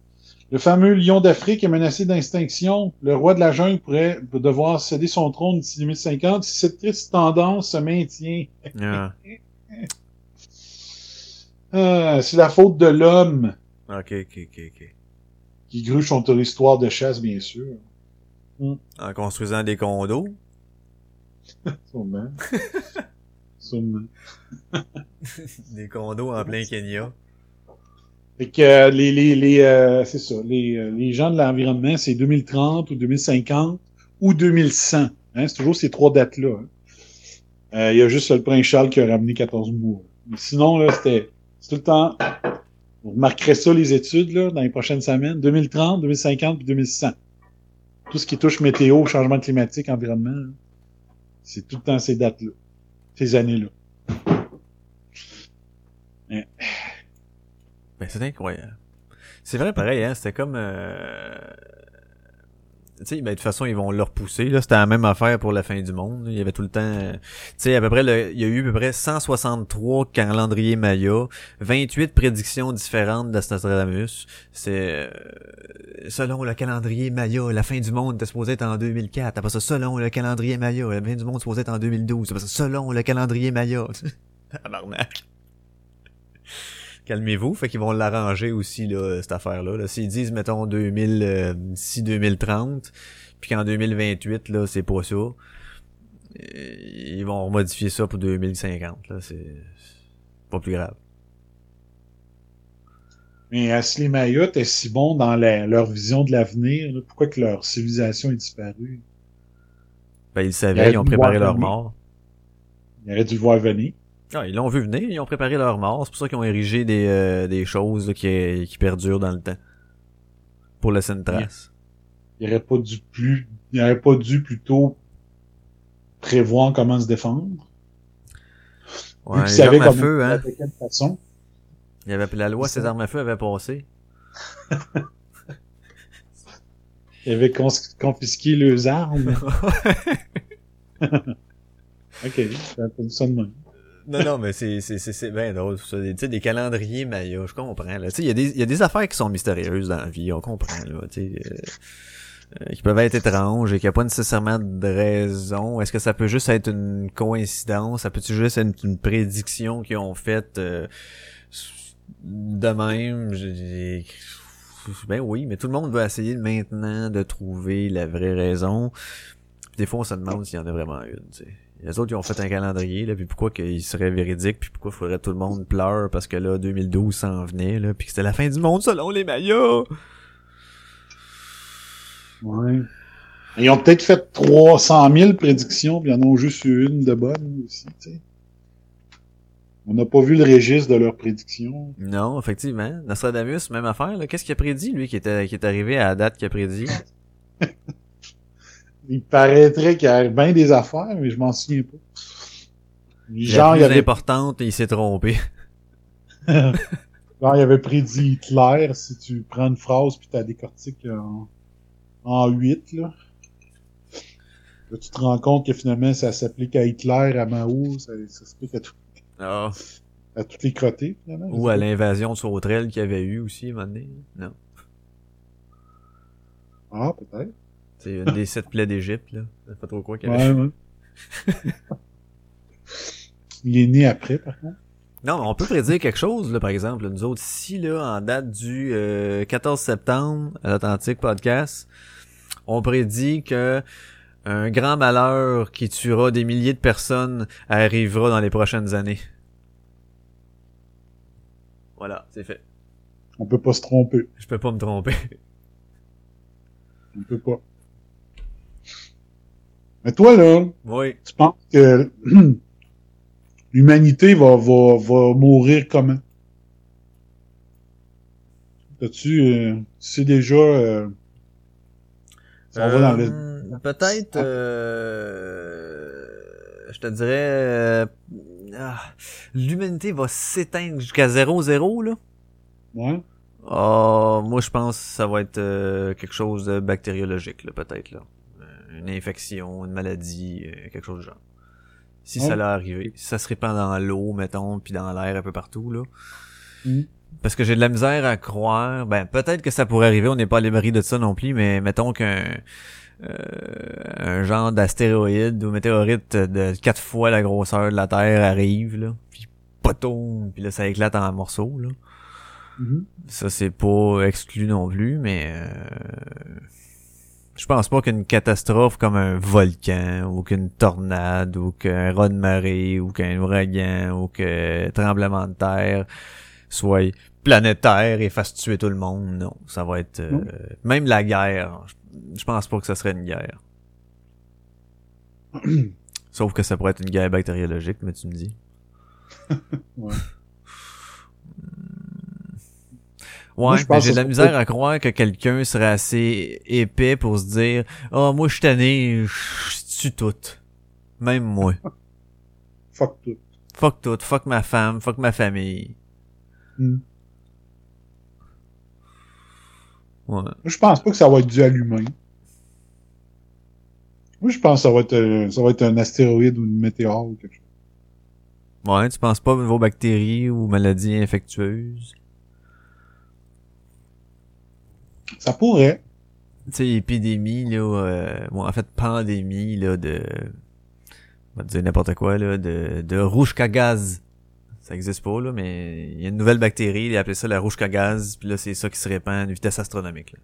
Le fameux lion d'Afrique est menacé d'extinction. Le roi de la jungle pourrait devoir céder son trône d'ici 2050 si cette triste tendance se maintient. Ah, Ah, c'est la faute de l'homme ok, ok, ok, ok. qui gruge son territoire de chasse, bien sûr. En construisant des condos? Sûrement. Sûrement. Des condos en plein Kenya. Fait que euh, les, les, les euh, c'est ça, les, euh, les gens de l'environnement, c'est 2030 ou 2050 ou 2100. Hein, c'est toujours ces trois dates-là. hein. Euh, Il y a juste le prince Charles qui a ramené 14 mois. Mais sinon, là, c'était tout le temps. Vous remarquerez ça, les études, là, dans les prochaines semaines. 2030, 2050 puis 2100. Tout ce qui touche météo, changement climatique, environnement, c'est tout le temps ces dates-là. Ces années-là. Ben, c'est incroyable. C'est vrai, pareil, hein, c'était comme... Euh... Tu sais, ben, de toute façon, ils vont le repousser, là. C'était la même affaire pour la fin du monde. Il y avait tout le temps... Tu sais, à peu près, le- il y a eu à peu près 163 calendriers Maya, 28 prédictions différentes d'Astradamus. C'est... euh, Selon le calendrier Maya, la fin du monde était supposée être en 2004. Après ça, selon le calendrier Maya, la fin du monde supposée être en 2012. Après ça, selon le calendrier Maya. Tabarnak. Calmez-vous, fait qu'ils vont l'arranger aussi là cette affaire-là. Là. S'ils disent mettons 2000 euh, d'ici 2030, puis qu'en 2028 là c'est pas ça, euh, ils vont modifier ça pour 2050 là, c'est pas plus grave. Mais les Mayas étaient si bons dans la- leur vision de l'avenir, pourquoi que leur civilisation est disparue? Ben ils savaient, ils ont préparé leur venir. mort. Ils auraient dû le voir venir. Ah, ils l'ont vu venir, ils ont préparé leur mort, c'est pour ça qu'ils ont érigé des, euh, des choses là, qui, qui perdurent dans le temps. Pour laisser une trace. Ils auraient pas dû plus, ils auraient pas dû plutôt prévoir comment se défendre. Vu Ouais, les armes à feu, hein. de quelle façon. Il y avait la loi ça. armes à feu avait passé. Ils avaient cons- confisqué leurs armes. ok, ça même. Non, non, mais c'est, c'est, c'est, bien drôle, Tu sais, des calendriers Maya, je comprends, là. Tu sais, il y a des, y a des affaires qui sont mystérieuses dans la vie, on comprend, là. Tu sais, euh, euh, qui peuvent être étranges et qui a pas nécessairement de raison. Est-ce que ça peut juste être une coïncidence? Ça peut-tu juste être une, prédiction qu'ils ont faite, euh, de même? Ben oui, mais tout le monde va essayer maintenant de trouver la vraie raison. Des fois, on se demande s'il y en a vraiment une, tu. Les autres, ils ont fait un calendrier, là, puis pourquoi qu'il serait véridique, puis pourquoi faudrait que tout le monde pleure parce que là, 2012 s'en venait, là, puis que c'était la fin du monde selon les Mayas. Ouais. Ils ont peut-être fait 300 000 prédictions, puis ils en ont juste eu une de bonne aussi, tu sais. On n'a pas vu le registre de leurs prédictions. Non, effectivement. Nostradamus, même affaire, là. Qu'est-ce qu'il a prédit, lui, qui était, qui est arrivé à la date qu'il a prédit? Il paraîtrait qu'il y a bien des affaires, mais je m'en souviens pas. Genre, il avait, importante, il s'est trompé. genre, il avait prédit Hitler, si tu prends une phrase puis tu la décortiques en, en 8, là. Là, tu te rends compte que finalement, ça s'applique à Hitler, à Mao, ça, ça s'applique à, tout, Ah. à toutes les crottés, finalement. Ou à l'invasion de Sauterelle qu'il y avait eu aussi, à un moment donné. Non? Ah, peut-être. C'est une des sept plaies d'Égypte, là. Sais pas trop quoi avait. Ouais, ouais. Il est né après, par contre. Non, mais on peut prédire quelque chose, là, par exemple. Nous autres, ici, là, en date du euh, 14 septembre, à l'Atlantique Podcast, on prédit que un grand malheur qui tuera des milliers de personnes arrivera dans les prochaines années. Voilà, c'est fait. On peut pas se tromper. Je peux pas me tromper. On peut pas. Mais toi, là, oui. tu penses que l'humanité va, va, va mourir comment? Euh, tu sais déjà, euh, ça va dans le... Euh, Peut-être euh, je te dirais, ah, l'humanité va s'éteindre jusqu'à 0-0, là. Ouais. Ah, moi, je pense que ça va être euh, quelque chose de bactériologique, là, peut-être, là. Une infection, une maladie, euh, quelque chose du genre. Si ça Ouais. allait arriver, si ça se répand dans l'eau, mettons, puis dans l'air un peu partout, là. Mhm. Parce que j'ai de la misère à croire. Ben, peut-être que ça pourrait arriver, on n'est pas à l'abri de ça non plus, mais mettons qu'un euh, un genre d'astéroïde ou météorite de quatre fois la grosseur de la Terre arrive, là, puis poton, puis là, ça éclate en morceaux, là. Mhm. Ça, c'est pas exclu non plus, mais euh, je pense pas qu'une catastrophe comme un volcan, ou qu'une tornade, ou qu'un raz de marée, ou qu'un ouragan, ou qu'un tremblement de terre soit planétaire et fasse tuer tout le monde. Non, ça va être... euh, même la guerre, je- je pense pas que ça serait une guerre. Sauf que ça pourrait être une guerre bactériologique, mais tu me dis. Ouais. Ouais, j'ai de la misère peut- à croire que quelqu'un serait assez épais pour se dire Ah, moi je suis tanné, je tue tout. Même moi. Fuck tout. fuck tout, fuck ma femme, fuck ma famille. Mhm. Ouais. Moi, je pense pas que ça va être dû à l'humain. Moi, je pense que ça va être, euh, ça va être un astéroïde ou une météore ou quelque chose. Ouais, tu penses pas aux bactéries ou maladies infectieuses? Ça pourrait. Tu sais, épidémie, là, euh, bon, en fait, pandémie, là, de, on va dire n'importe quoi, là, de, de rouge gaz. Ça existe pas, là, mais il y a une nouvelle bactérie, ils appellent ça la rouge gaz, puis là, c'est ça qui se répand à une vitesse astronomique, là.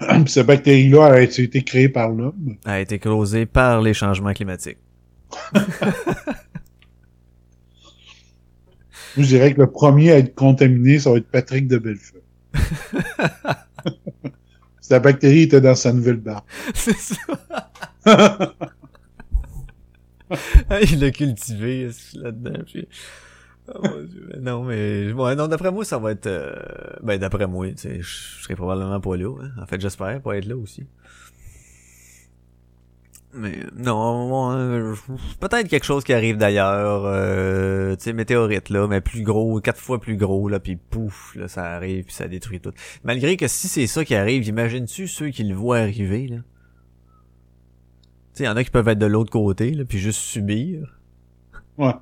Cette bactérie-là a été créée par l'homme. A été causée par les changements climatiques. Je dirais que le premier à être contaminé, ça va être Patrick de Bellefeuille. Si la bactérie était dans sa nouvelle barre. c'est ça. il l'a cultivé là-dedans. Puis... Oh, mon Dieu. Mais Non, mais ouais, non, d'après moi, ça va être. euh, Ben, d'après moi, tu sais, je je serai probablement pas là. hein. En fait, j'espère pas être là aussi. Mais non, je- peut-être quelque chose qui arrive d'ailleurs, euh, tu sais, météorite là, mais plus gros, quatre fois plus gros là, puis pouf, là, ça arrive puis ça détruit tout. Malgré que si c'est ça qui arrive, imagines-tu ceux qui le voient arriver là? Tu sais, y en a qui peuvent être de l'autre côté là, puis juste subir. Ouais.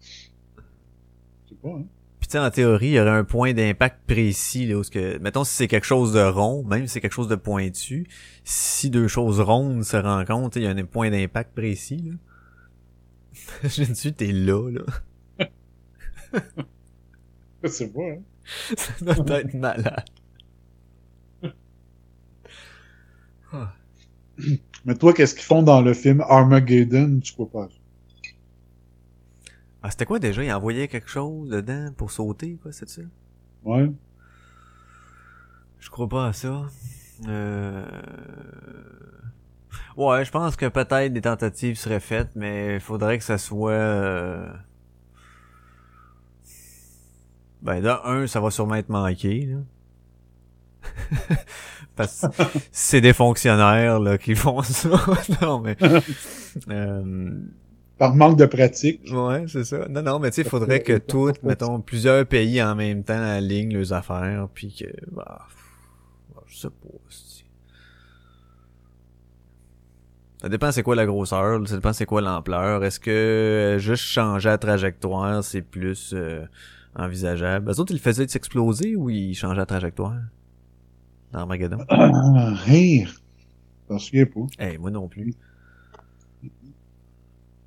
Sais pas, hein. Tu sais, en théorie, il y aurait un point d'impact précis, là, où ce que, mettons, si c'est quelque chose de rond, même si c'est quelque chose de pointu, si deux choses rondes se rencontrent, il y a un point d'impact précis, là. Je me t'es là, là. Sais pas, hein? Ça doit être malade. Mais toi, qu'est-ce qu'ils font dans le film Armageddon? Tu crois pas? Ah, c'était quoi déjà? Il envoyait quelque chose dedans pour sauter, quoi, c'est ça? Ouais. Je crois pas à ça. Euh... Ouais, je pense que peut-être des tentatives seraient faites, mais il faudrait que ça soit... euh, Ben, là, un, ça va sûrement être manqué, là. Parce que c'est des fonctionnaires, là, qui font ça. non, mais... Euh... Par manque de pratique. Ouais, c'est ça. Non, non, mais tu sais, il faudrait que tout, mettons, plusieurs pays en même temps alignent leurs affaires, puis que, bah, pff, je sais pas. Ça dépend c'est quoi la grosseur, ça dépend c'est quoi l'ampleur. Est-ce que euh, juste changer la trajectoire, c'est plus euh, envisageable? Eux autres, ils le faisaient s'exploser ou ils changeaient la trajectoire? Dans Armageddon? Ah, rire. Souviens pas. Eh, moi non plus.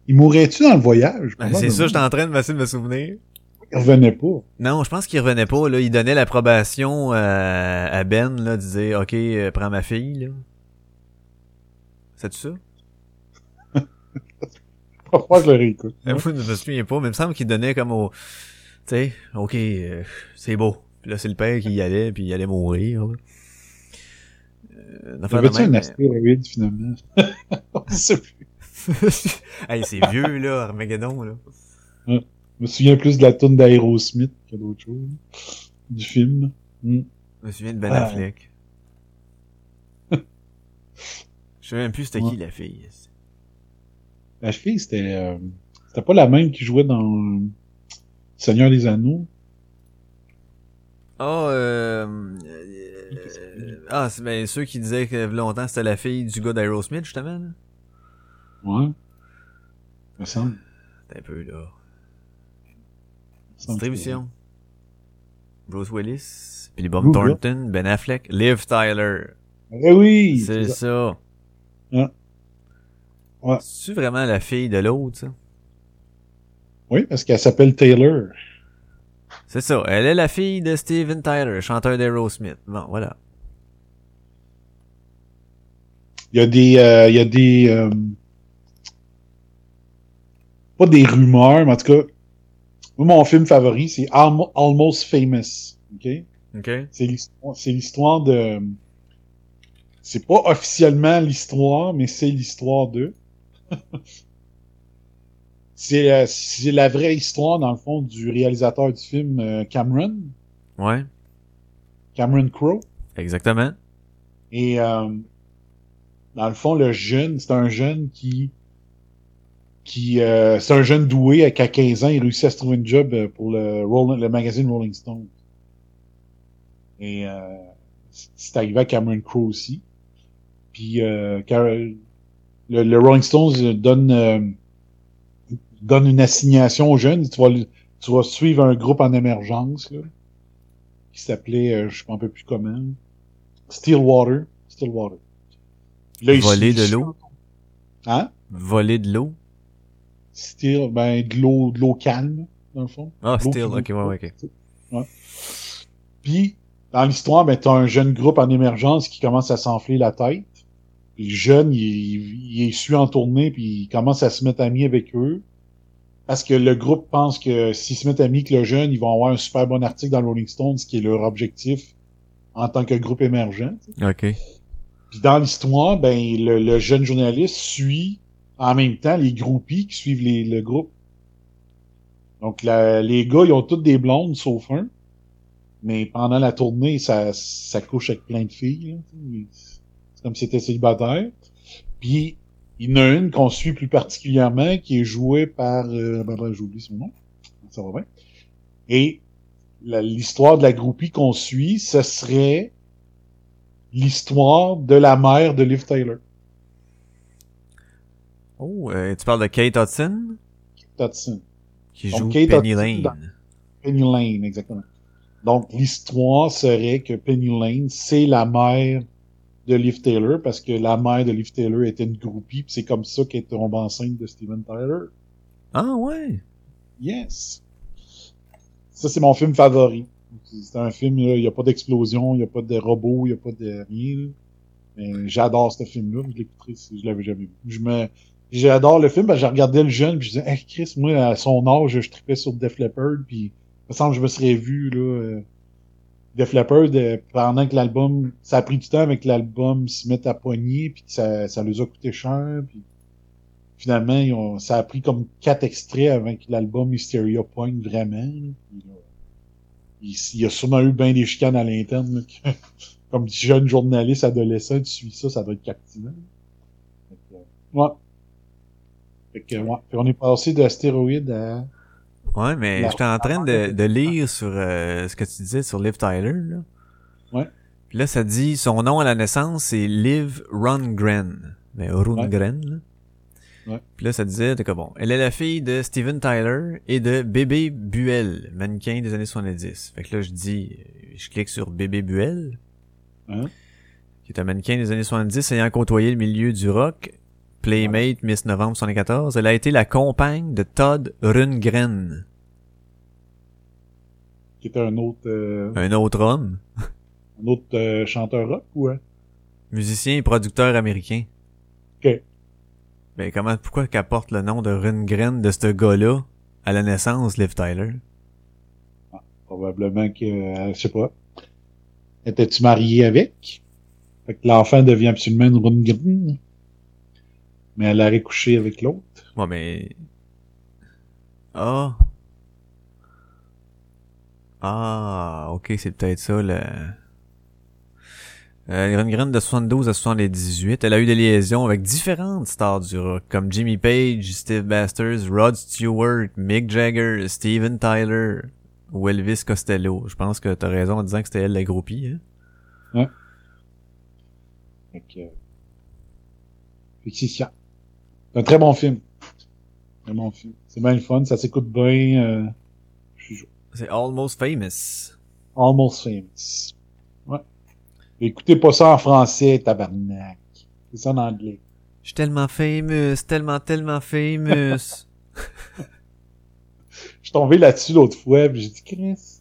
Il mourrait-tu dans le voyage? Ben, c'est ça, j'étais en train de me souvenir. Il revenait pas. Non, je pense qu'il revenait pas. Là, il donnait l'approbation euh, à Ben, là, disait OK, euh, prends ma fille. Là. C'est ça? Parfois, je le réécoute. Moi, je me souviens pas, mais il me semble qu'il donnait comme au. Tu sais, OK, euh, c'est beau. Puis là, c'est le père qui y allait, puis il allait mourir. là. Euh, affaire de Avait-tu un même, astéroïde, finalement? Je sais plus. hey, c'est vieux, là, Armageddon, là. Je me souviens plus de la tourne d'Aerosmith que d'autres choses. Du film. Hmm. Je me souviens de Ben Ah. Affleck. Je sais même plus c'était Ouais. qui la fille. La fille, c'était euh, c'était pas la même qui jouait dans Seigneur des Anneaux? Ah, euh, euh, ah, c'est ben ceux qui disaient que longtemps c'était la fille du gars d'Aerosmith justement. Là. Ouais. Me semble. T'es un peu là. Distribution. Bruce Willis, Billy Bob Ouh, Thornton, Ben Affleck, Liv Tyler. Eh oui! C'est ça. ça. Ouais. Ouais. C'est vraiment la fille de l'autre, ça? Oui, parce qu'elle s'appelle Taylor. C'est ça. Elle est la fille de Steven Tyler, chanteur d'Aerosmith. Bon, voilà. Il y a des, euh, il y a des, euh, pas des rumeurs, mais en tout cas, moi, mon film favori, c'est Almo- Almost Famous. OK? OK. C'est l'histoire, de, c'est pas officiellement l'histoire, mais c'est l'histoire de. c'est, euh, c'est la vraie histoire, dans le fond, du réalisateur du film euh, Cameron, Ouais. Cameron Crowe. Exactement. Et euh, dans le fond, le jeune, c'est un jeune qui qui euh, c'est un jeune doué qu'à 15 ans, il réussit à se trouver un job euh, pour le Rolling- le magazine Rolling Stone. Et euh, c'est arrivé à Cameron Crowe aussi. Puis euh, le, le Rolling Stones donne euh, donne une assignation aux jeunes. Tu vas, tu vas suivre un groupe en émergence là, qui s'appelait, euh, je ne rappelle plus comment. Stillwater. Stillwater. Là, Voler de l'eau. Hein? Voler de l'eau. Still, ben, de l'eau, de l'eau calme, dans le fond. Ah, still. qui- Ok, ouais, ouais, ok. Ouais. Puis, dans l'histoire, ben, t'as un jeune groupe en émergence qui commence à s'enfler la tête. Puis le jeune, il, il, il est su en tournée, puis il commence à se mettre ami avec eux. Parce que le groupe pense que s'ils se mettent amis avec le jeune, ils vont avoir un super bon article dans le Rolling Stones, ce qui est leur objectif en tant que groupe émergent. Ok. Puis dans l'histoire, ben le, le jeune journaliste suit en même temps les groupies qui suivent le groupe. Donc les gars, ils ont toutes des blondes sauf un. Mais pendant la tournée, ça, ça couche avec plein de filles. C'est comme si c'était célibataire. Puis il y en a une qu'on suit plus particulièrement qui est jouée par euh, ben, ben, j'oublie son nom. Ça va bien. Et l'histoire de la groupie qu'on suit, ce serait l'histoire de la mère de Liv Taylor. Oh, euh, tu parles de Kate Hudson, Hudson. qui Donc, joue Kate Penny Hudson Lane. dans- Penny Lane, exactement. Donc, l'histoire serait que Penny Lane, c'est la mère de Liv Taylor, parce que la mère de Liv Taylor était une groupie, c'est comme ça qu'elle est tombée enceinte de Steven Tyler. Ah, ouais. Yes! Ça, c'est mon film favori. C'est un film, il n'y a pas d'explosion, il n'y a pas de robot, il n'y a pas de rien. là. Mais j'adore ce film-là. Je l'écouterai si je l'avais jamais vu. Je me, j'adore le film, parce que j'ai regardé le jeune, puis je disais, hey, Chris, moi, à son âge, je tripais sur Def Leppard, puis me semble que je me serais vu, là, euh, Def Leppard, euh, pendant que l'album, ça a pris du temps avec l'album se mette à poigner, puis que ça, ça les a coûté cher, puis finalement, ils ont, ça a pris comme quatre extraits avant que l'album Hysteria poigne vraiment. Puis, là, il, y a sûrement eu bien des chicanes à l'interne, comme jeune journaliste adolescent, tu suis ça, ça doit être captivant. Ouais. Fait que, ouais. Puis on est passé d'astéroïde à... Ouais, mais j'étais en train de, de lire sur euh, ce que tu disais sur Liv Tyler, là. Ouais. Puis là, ça dit, son nom à la naissance, c'est Liv Rundgren. Mais Rundgren, là. Ouais. Puis là, ça disait, que bon, elle est la fille de Steven Tyler et de Bébé Buell, mannequin des années 70. Fait que là, je dis, euh, je clique sur Bébé Buell, Hein? qui est un mannequin des années 70 ayant côtoyé le milieu du rock, Playmate, Miss Novembre 74. Elle a été la compagne de Todd Rundgren, Qui était un autre, euh, un autre homme, un autre euh, chanteur rock, ou hein? musicien et producteur américain. Ok. Ben comment, pourquoi qu'elle porte le nom de Rundgren de ce gars-là à la naissance, Liv Tyler? Probablement que, euh, je sais pas. Étais-tu marié avec? Fait que l'enfant devient absolument une Rundgren. Mais elle a récouché avec l'autre. Ouais, mais... Ah... Ah, ok, c'est peut-être ça, le... Euh, une graine de 72 à 78. Elle a eu des liaisons avec différentes stars du rock, comme Jimmy Page, Steve Masters, Rod Stewart, Mick Jagger, Steven Tyler ou Elvis Costello. Je pense que t'as raison en disant que c'était elle la groupie. Hein? Fait que... Fait que c'est ça. C'est un très bon film. Très bon film. C'est bien le fun, ça s'écoute bien. Euh... C'est Almost Famous. Almost Famous. Ouais. Écoutez pas ça en français, tabarnak. C'est ça en anglais. Je suis tellement famous, tellement, tellement famous. Je suis tombé là-dessus l'autre fois, j'ai dit, Chris,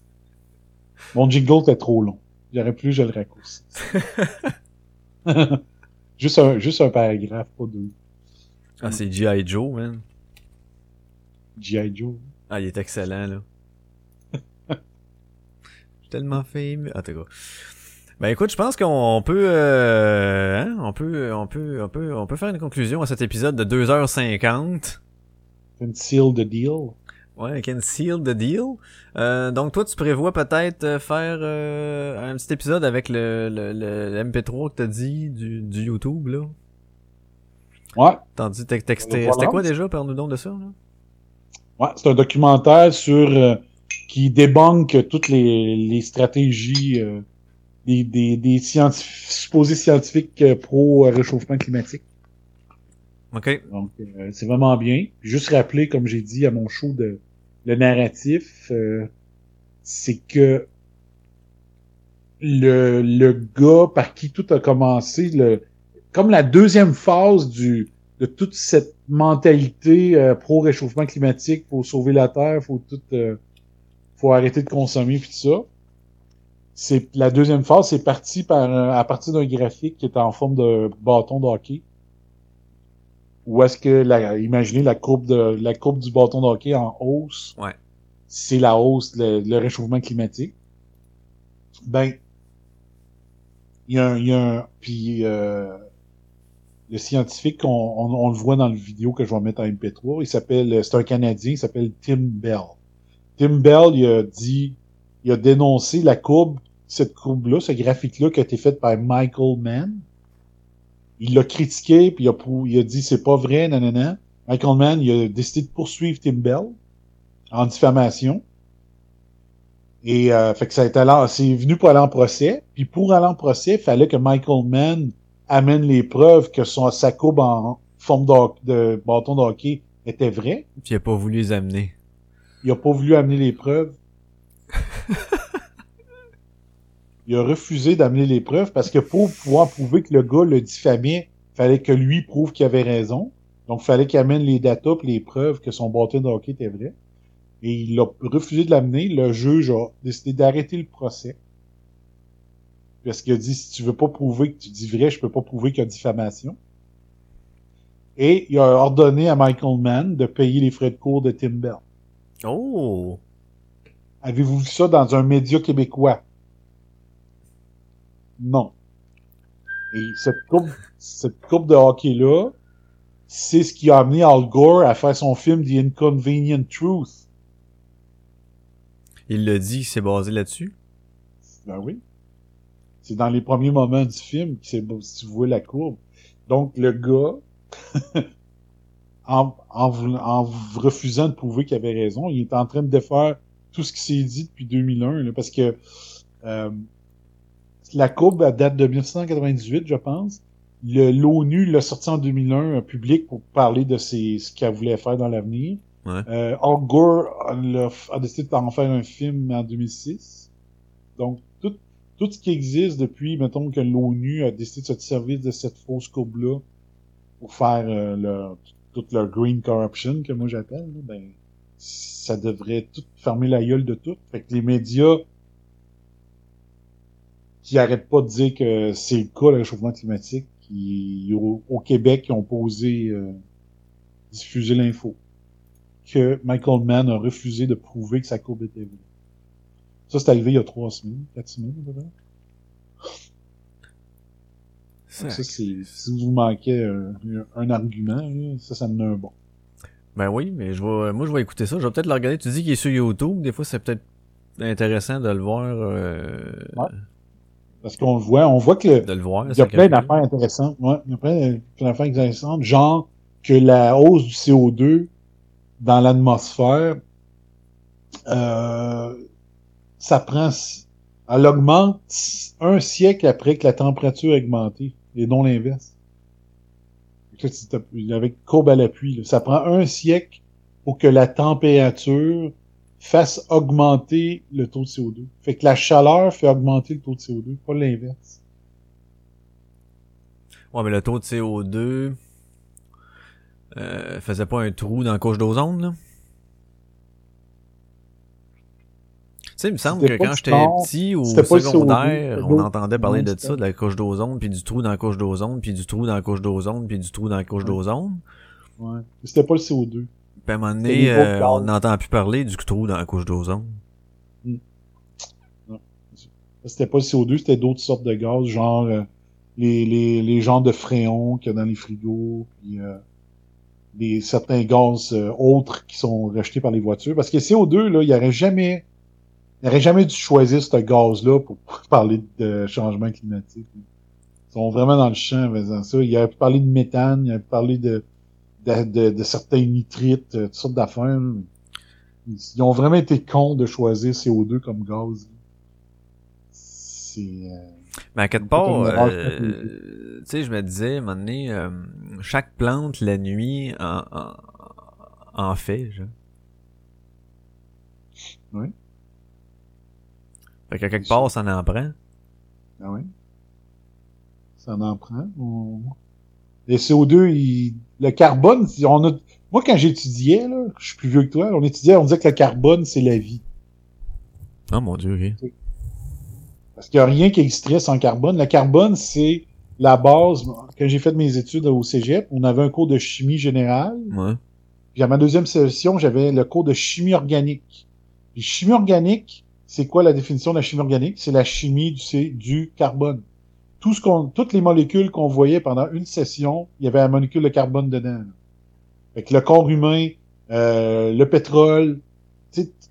mon jingle était trop long. J'aurais plus, je le raccourcis. juste un, juste un paragraphe, pas deux. Ah, c'est G.I. Joe, man. G.I. Joe. Ah, il est excellent, là. Je suis tellement fameux. Ah, t'es quoi. Ben écoute, je pense qu'on peut, euh, hein, on peut, on peut, on peut, on peut faire une conclusion à cet épisode de 2h50. Can seal the deal. Ouais, can seal the deal. Euh, donc toi, tu prévois peut-être euh, faire euh, un petit épisode avec le, le, le MP3 que t'as dit du, du YouTube là. Ouais. T'as dit texté. C'était quoi déjà, parle-nous donc de ça là. Ouais, c'est un documentaire sur euh, qui débanque toutes les, les stratégies euh, des, des, des scientifiques, supposés scientifiques euh, pro-réchauffement climatique. OK. Donc, euh, c'est vraiment bien. Juste rappeler, comme j'ai dit à mon show, de le narratif, euh, c'est que le, le gars par qui tout a commencé, le, comme la deuxième phase du de toute cette mentalité euh, pro-réchauffement climatique, faut sauver la Terre, faut tout, faut arrêter de consommer puis tout ça c'est la deuxième phase, c'est parti par à partir d'un graphique qui est en forme de bâton de hockey. Où est-ce que la, imaginez la courbe de la courbe du bâton de hockey en hausse. Ouais. C'est la hausse, le, le, réchauffement climatique. Ben, il y a un, il y a un puis euh, le scientifique, on, on, on, le voit dans le vidéo que je vais mettre en MP3. Il s'appelle, c'est un Canadien, il s'appelle Tim Bell. Tim Bell, il a dit il a dénoncé la courbe, cette courbe-là, ce graphique-là qui a été fait par Michael Mann. Il l'a critiqué, puis il a, il a dit c'est pas vrai, nanana. Michael Mann, il a décidé de poursuivre Tim Bell en diffamation. Et euh, fait que ça a été là, c'est venu pour aller en procès. Puis pour aller en procès, il fallait que Michael Mann amène les preuves que son, sa courbe en forme de, de bâton de hockey était vraie. Puis il a pas voulu les amener. Il a pas voulu amener les preuves. il a refusé d'amener les preuves parce que pour pouvoir prouver que le gars le diffamait, fallait que lui prouve qu'il avait raison. Donc, il fallait qu'il amène les datas les preuves que son bâton de hockey était vrai. Et il a refusé de l'amener. Le juge a décidé d'arrêter le procès. Parce qu'il a dit, si tu veux pas prouver que tu dis vrai, je peux pas prouver qu'il y a diffamation. Et il a ordonné à Michael Mann de payer les frais de cours de Tim Bell. Oh! Avez-vous vu ça dans un média québécois? Non. Et cette coupe, cette coupe de hockey-là, c'est ce qui a amené Al Gore à faire son film The Inconvenient Truth. Il l'a dit, c'est basé là-dessus? Ben oui. C'est dans les premiers moments du film que c'est si tu vois la courbe. Donc, le gars, en, en, en, refusant de prouver qu'il avait raison, il est en train de défaire tout ce qui s'est dit depuis 2001, là, parce que euh, la courbe date de 1998, je pense. L'ONU l'a sorti en 2001 en public pour parler de ses, ce qu'elle voulait faire dans l'avenir. Ouais. Euh, Al Gore a, a décidé d'en faire un film en 2006. Donc, tout, tout ce qui existe depuis, mettons, que l'ONU a décidé de se servir de cette fausse courbe-là pour faire euh, leur, toute leur green corruption, que moi j'appelle, ben, ça devrait tout fermer la gueule de tout. Fait que les médias qui arrêtent pas de dire que c'est le cas, le réchauffement climatique, qui, au, Québec, ont posé euh, diffuser l'info. Que Michael Mann a refusé de prouver que sa courbe était vraie. Ça, c'est arrivé il y a trois semaines, quatre semaines, peut-être. Ça, c'est, si vous manquez un, un argument, ça, ça me donne un bon. Ben oui, mais je vais, moi je vais écouter ça. Je vais peut-être le regarder. Tu dis qu'il est sur YouTube. Des fois, c'est peut-être intéressant de le voir. Euh, ouais. Parce qu'on le voit, on voit que De le voir. il y a plein d'affaires intéressantes. Ouais, il y a plein, plein d'affaires intéressantes, genre que la hausse du CO2 dans l'atmosphère, euh, ça prend, elle augmente un siècle après que la température a augmenté, et non l'inverse. Avec courbe à l'appui, ça prend un siècle pour que la température fasse augmenter le taux de CO2. Fait que la chaleur fait augmenter le taux de CO2, pas l'inverse. Ouais, mais le taux de CO2 euh, faisait pas un trou dans la couche d'ozone, là? Sais, il me semble que quand j'étais petit le secondaire, CO2, on entendait parler de ça, de la couche d'ozone, puis du trou dans la couche d'ozone, puis du trou dans la couche d'ozone, puis du trou dans la couche d'ozone. Ouais. C'était pas le CO2. Puis à un moment donné, euh, on n'entend plus parler du trou dans la couche d'ozone. C'était pas le CO2, c'était d'autres sortes de gaz, genre euh, les, les, les genres de fréons qu'il y a dans les frigos, puis euh, des, certains gaz euh, autres qui sont rejetés par les voitures. Parce que CO2, là, il n'y aurait jamais il aurait jamais dû choisir ce gaz-là pour parler de changement climatique. Ils sont vraiment dans le champ en faisant ça. Il pu parler de méthane, il pu parler de, de, de, de certains nitrites, euh, toutes sortes d'affaires. Ils, ont vraiment été cons de choisir CO2 comme gaz. C'est... euh, Mais à quelque part, euh, tu sais, je me disais, à un moment donné, euh, chaque plante, la nuit, en, en, en fait, genre. Oui. Fait qu'à quelque part, ça en prend. Ah oui. Ça en prend. On... Les CO2, il... le carbone, on a... moi quand j'étudiais, là, je suis plus vieux que toi, on étudiait, on disait que le carbone, c'est la vie. Oh mon dieu, ok. Parce qu'il n'y a rien qui existerait sans carbone. Le carbone, c'est la base. Quand j'ai fait mes études au Cégep, on avait un cours de chimie générale. Ouais. Puis à ma deuxième session, j'avais le cours de chimie organique. Puis chimie organique, c'est quoi la définition de la chimie organique? C'est la chimie du, du carbone. Toutes les molécules qu'on voyait pendant une session, il y avait la molécule de carbone dedans. Fait que le corps humain, euh, le pétrole,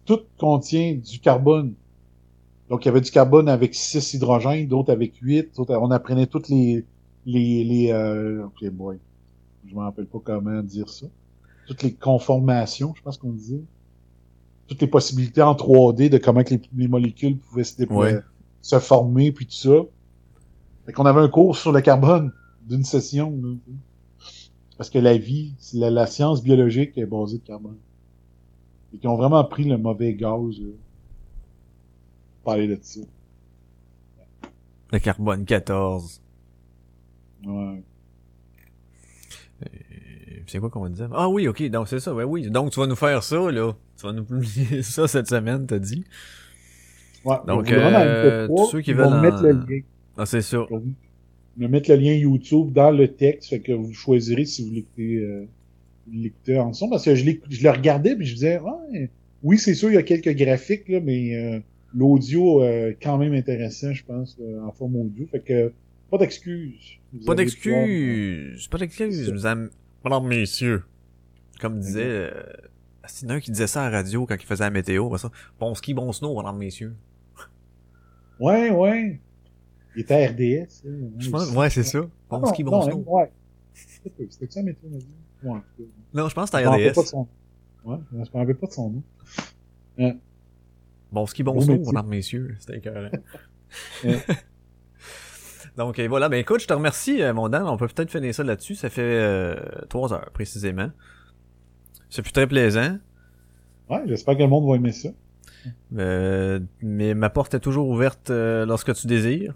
tout contient du carbone. Donc, il y avait du carbone avec 6 hydrogènes, d'autres avec 8. D'autres, on apprenait toutes les, les, les, euh. Je me rappelle pas comment dire ça. Toutes les conformations, je pense qu'on disait. Toutes les possibilités en 3D de comment que les, les molécules pouvaient se déployer, Ouais. se former, puis tout ça. Fait qu'on avait un cours sur le carbone d'une session. là. Parce que la vie, c'est la, la science biologique est basée de carbone. Et qui ont vraiment pris le mauvais gaz. Là. Parler de ça. Le carbone 14. Ouais. Euh, C'est quoi qu'on va dire? Ah oui, ok, donc c'est ça, ouais, oui. Donc tu vas nous faire ça, là. Tu vas nous publier ça cette semaine, t'as dit. Ouais, Donc, euh, MP3, tous ceux qui veulent mettre en- le lien. Ah, c'est. Je vais mettre le lien YouTube dans le texte, fait que vous choisirez si vous l'écoutez, euh, l'écoutez ensemble. Parce que je, je le regardais puis je disais, ouais, oui, c'est sûr, il y a quelques graphiques, là, mais euh, l'audio euh, est quand même intéressant, je pense, euh, en forme audio. Fait que pas d'excuses. Pas d'excuses. Pas C'est d'excuses. Madame, messieurs. Comme disait, euh, c'est un qui disait ça à la radio quand il faisait la météo, pas ça. Bon ski, bon snow, madame, messieurs. Ouais, ouais. Il était à RDS. Je pense, ouais, c'est ça. Bon non, ski, bon non, snow. Ouais. C'était ça, météo? Ouais. Non, je pense que c'était RDS. pas de son Ouais, je me rappelle pas de son nom. Bon ski, bon snow, madame, messieurs. C'était écœurant. Ouais. Donc voilà, ben écoute, je te remercie, euh, mon Dan. On peut peut-être finir ça là-dessus. Ça fait euh, trois heures précisément. Ça fut très plaisant. Ouais, j'espère que le monde va aimer ça. Euh, mais ma porte est toujours ouverte euh, lorsque tu désires.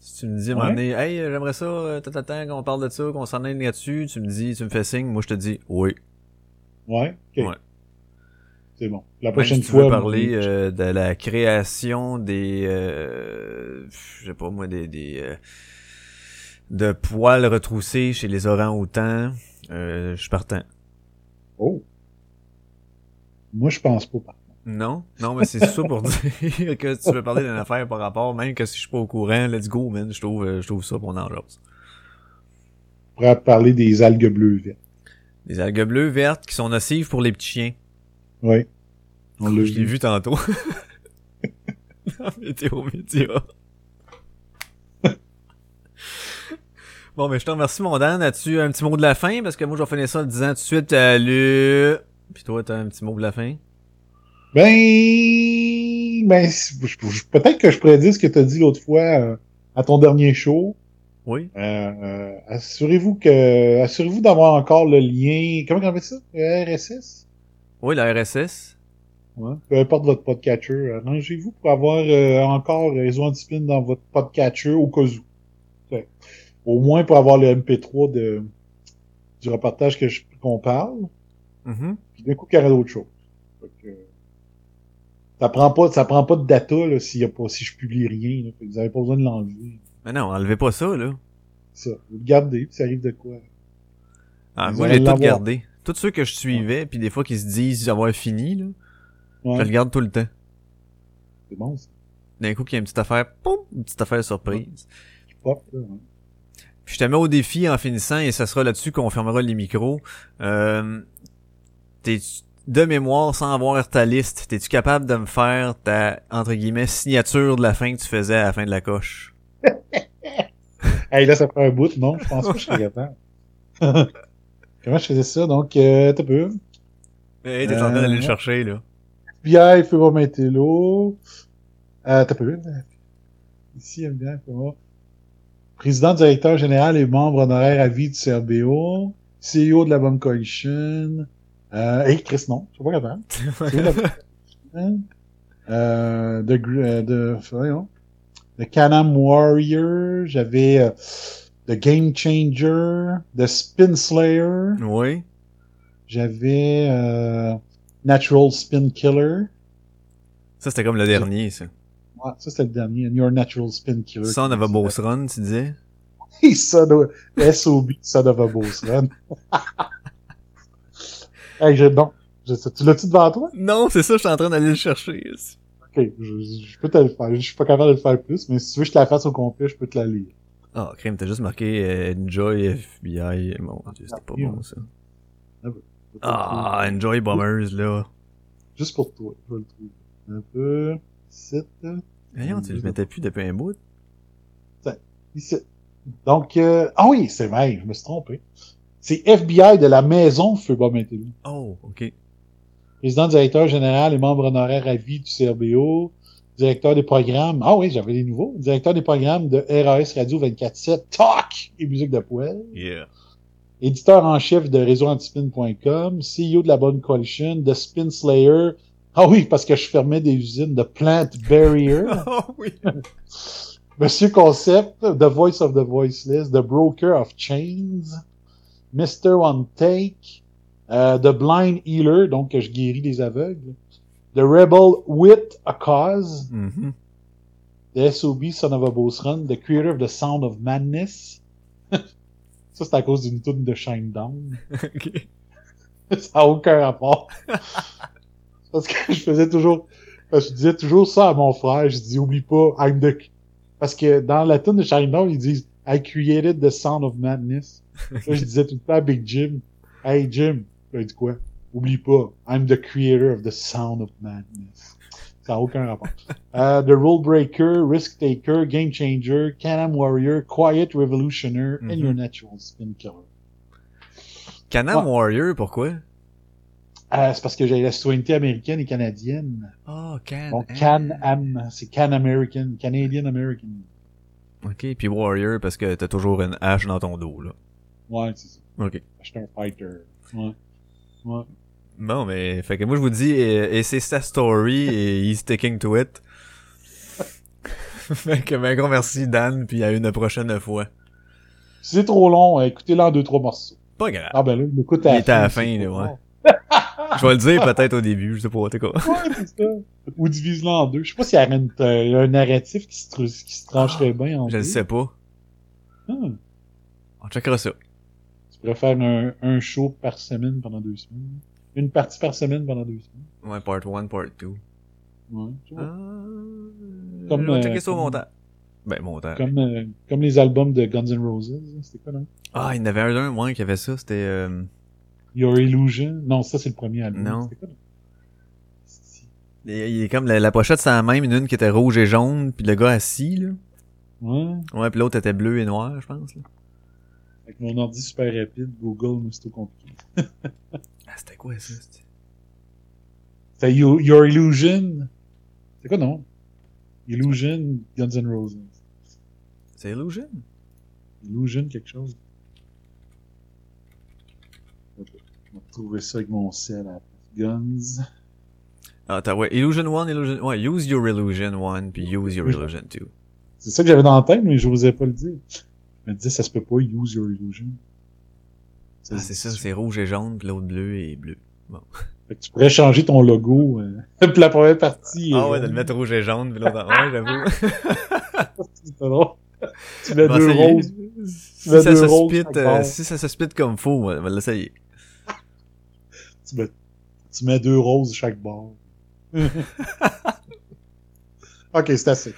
Si tu me dis à un moment Ouais. donné, hey, j'aimerais ça, euh, tata, qu'on parle de ça, qu'on s'en aille là-dessus, tu me dis, tu me fais signe, moi je te dis oui. Ouais, ok. Ouais. C'est bon. La Même prochaine si tu fois. veux parler euh, de la création des, euh, je sais pas moi, des, des euh, de poils retroussés chez les orangs-outans, euh, je suis partant. Oh. Moi, je pense pas. par contre. Non, non, mais c'est ça pour dire que tu veux parler d'une affaire par rapport, même que si je suis pas au courant, let's go, man, je trouve, euh, je trouve ça pour en jase. On pourrait parler des algues bleues vertes. Des algues bleues vertes qui sont nocives pour les petits chiens. Oui. On l'a Je l'ai vu. vu tantôt. Dans Météo Média. Bon, mais je te remercie, mon Dan. As-tu un petit mot de la fin? Parce que moi, je vais finir ça en disant tout de suite, salut. Puis toi, t'as un petit mot de la fin? Ben, ben, peut-être que je pourrais dire ce que tu as dit l'autre fois euh, à ton dernier show. Oui. Euh, euh, assurez-vous que, assurez-vous d'avoir encore le lien. Comment on appelle ça? Le RSS? Oui, la RSS. Ouais. Peu importe votre podcatcher, arrangez-vous pour avoir euh, encore Réseau Antispin dans votre podcatcher au cas où. Au moins pour avoir le MP3 de du reportage que je qu'on parle. Mhm. Puis d'un coup, qu'il y aurait d'autres choses. Fait que, ça prend pas, ça prend pas de data, là, s'il y a pas, si je publie rien, là. Vous avez pas besoin de l'enlever. Mais non, enlevez pas ça, là. Ça. Vous le gardez, puis ça arrive de quoi? Ah, Vous moi, j'ai tout gardé. Tous ceux que je suivais, puis des fois qu'ils se disent avoir fini, là, Ouais, je le garde tout le temps. c'est bon, ça. D'un coup, qu'il y a une petite affaire, poum, une petite affaire surprise. Pop, là, hein. Puis je te mets au défi en finissant, et ça sera là-dessus qu'on fermera les micros. Euh, t'es de mémoire, sans avoir ta liste, t'es-tu capable de me faire ta, entre guillemets, signature de la fin que tu faisais à la fin de la coche? Hey, là, ça fait un bout. Non, je pense que je serais capable. Comment je faisais ça? Donc, euh, t'as peu. Hey, t'es en train d'aller le Euh, chercher, là. FBI, Feu Métello. Euh, t'as peu. Ici, FBI, Feu Président, directeur général et membre honoraire à vie du CRBO. CEO de la Bomb Coalition. Euh, hey, Chris, non, je suis pas capable. CEO de la. Euh, de, euh, de, voyons. The Canam Warrior. J'avais, euh, The Game Changer. The Spin Slayer. Oui. J'avais, euh, Natural Spin Killer. Ça, c'était comme le dernier, ça. Ouais, ça c'était le dernier. Your Natural Spin Killer. Son of a Boss Run, tu disais? Hey, son of, SOB, Son of a Boss Run. hey, je, non. Je, sais- tu l'as-tu devant toi? Non, c'est ça, je suis en train d'aller le chercher. Ok, je, je peux te le faire. Je suis pas capable de le faire plus, mais si tu veux que je te la fasse au complet, je peux te la lire. Ah, crème, t'as juste marqué euh, Enjoy FBI. Mon dieu, c'était pas Ah, bon, ça. Ah, trouver. Enjoy Bombers, là. Juste pour toi, je vais le trouver. Un peu. Site. Voyons, tu le mettais plus depuis un bout. Donc, euh, ah oui, c'est vrai, je me suis trompé. C'est FBI de la maison Feu Bob Intelli. Oh, ok. Président directeur général et membre honoraire à vie du CRBO, directeur des programmes. Ah oui, j'avais des nouveaux. Directeur des programmes de RAS Radio 24-7, Talk et musique de poêle. Yeah. Éditeur en chef de réseauantispin.com, CEO de la Bonne Coalition, de Spin Slayer. Ah oui, parce que je fermais des usines de Plant Barrier. Oh oui. Monsieur Concept, The Voice of the Voiceless, The Broker of Chains, Mr. One Take, euh, The Blind Healer, donc que je guéris les aveugles, The Rebel with a Cause, Mhm. The SOB, Son of a Boss Run, The Creator of the Sound of Madness. Ça, c'est à cause d'une tune de Shinedown. ok. ça n'a aucun rapport. Parce que je faisais toujours, que je disais toujours ça à mon frère. Je dis, oublie pas, I'm the, parce que dans la tune de Shinedown, ils disent, I created the sound of madness. Là, je disais tout le temps à Big Jim, hey Jim, là, il dit quoi? Oublie pas, I'm the creator of the sound of madness. Ça n'a aucun rapport. Euh, the Rule Breaker, Risk Taker, Game Changer, Can-Am Warrior, Quiet Revolutioner, and Mhm. Your Natural Spin Killer. Canam Ouais. Warrior, pourquoi? Euh, c'est parce que j'ai la citoyenneté américaine et canadienne. Oh, Can. Donc, Can-Am, c'est Can-American, Canadian-American. Ok, puis Warrior parce que t'as toujours une hache dans ton dos, là. Ouais, c'est ça. Ok. J'étais un fighter. Ouais. Ouais. Bon, mais, fait que moi je vous dis, et, et c'est sa story et he's sticking to it. fait que, ben, gros merci Dan, puis à une prochaine fois. Si c'est trop long, écoutez-le en deux, trois morceaux. Pas grave. Ah ben là, il écoute à la était à la fin. là, ouais. Je vais le dire peut-être au début, je sais pas, t'es quoi. Ouais, c'est ça. Ou divise-le en deux. Je sais pas s'il y a un, euh, un narratif qui se, qui se trancherait bien en Je le sais pas. Hmm. On checkera ça. Tu pourrais faire un, un show par semaine pendant deux semaines. Une partie par semaine pendant deux semaines. Ouais, part 1, part 2. Ouais. tu vois. Euh... Comme, on va euh, checker ça au montage. Ben, montage. Comme, euh, comme les albums de Guns N' Roses. hein. C'était quoi, non? Ah, il y en avait un moi, qui avait ça, c'était... Euh... Your Illusion. Non, ça, c'est le premier album. Non. Quoi. Il, est comme, la, la pochette, c'est la même, une, une qui était rouge et jaune, puis le gars assis, là. Ouais. Ouais, puis l'autre était bleu et noir, je pense, là. Avec mon ordi super rapide, Google, mais c'est tout compliqué. Ah, c'était quoi ça? c'était- C'était You- Your Illusion. C'est quoi non? Illusion Guns N' Roses. C'est Illusion? Illusion quelque chose. Je vais trouver ça avec mon sel à. Guns. Ah, attends, ouais. Illusion 1, Illusion... Ouais, use your Illusion 1, puis use your. Illusion 2. C'est ça que j'avais dans la tête, mais je n'osais pas le dire. Je me disais, ça se peut pas, use your illusion. Ah, c'est ça, c'est rouge et jaune, puis l'autre bleu et bleu. Fait que tu pourrais changer ton logo. Euh, pour la première partie. Ah euh, ouais, de le mettre rouge et jaune, puis l'autre... Ouais, j'avoue. c'est pas drôle. Tu mets Bon, deux roses. Si mets ça deux se roses split, chaque euh, si ça se split comme faux, on va l'essayer. Tu mets, tu mets deux roses chaque bord. ok, c'est assez.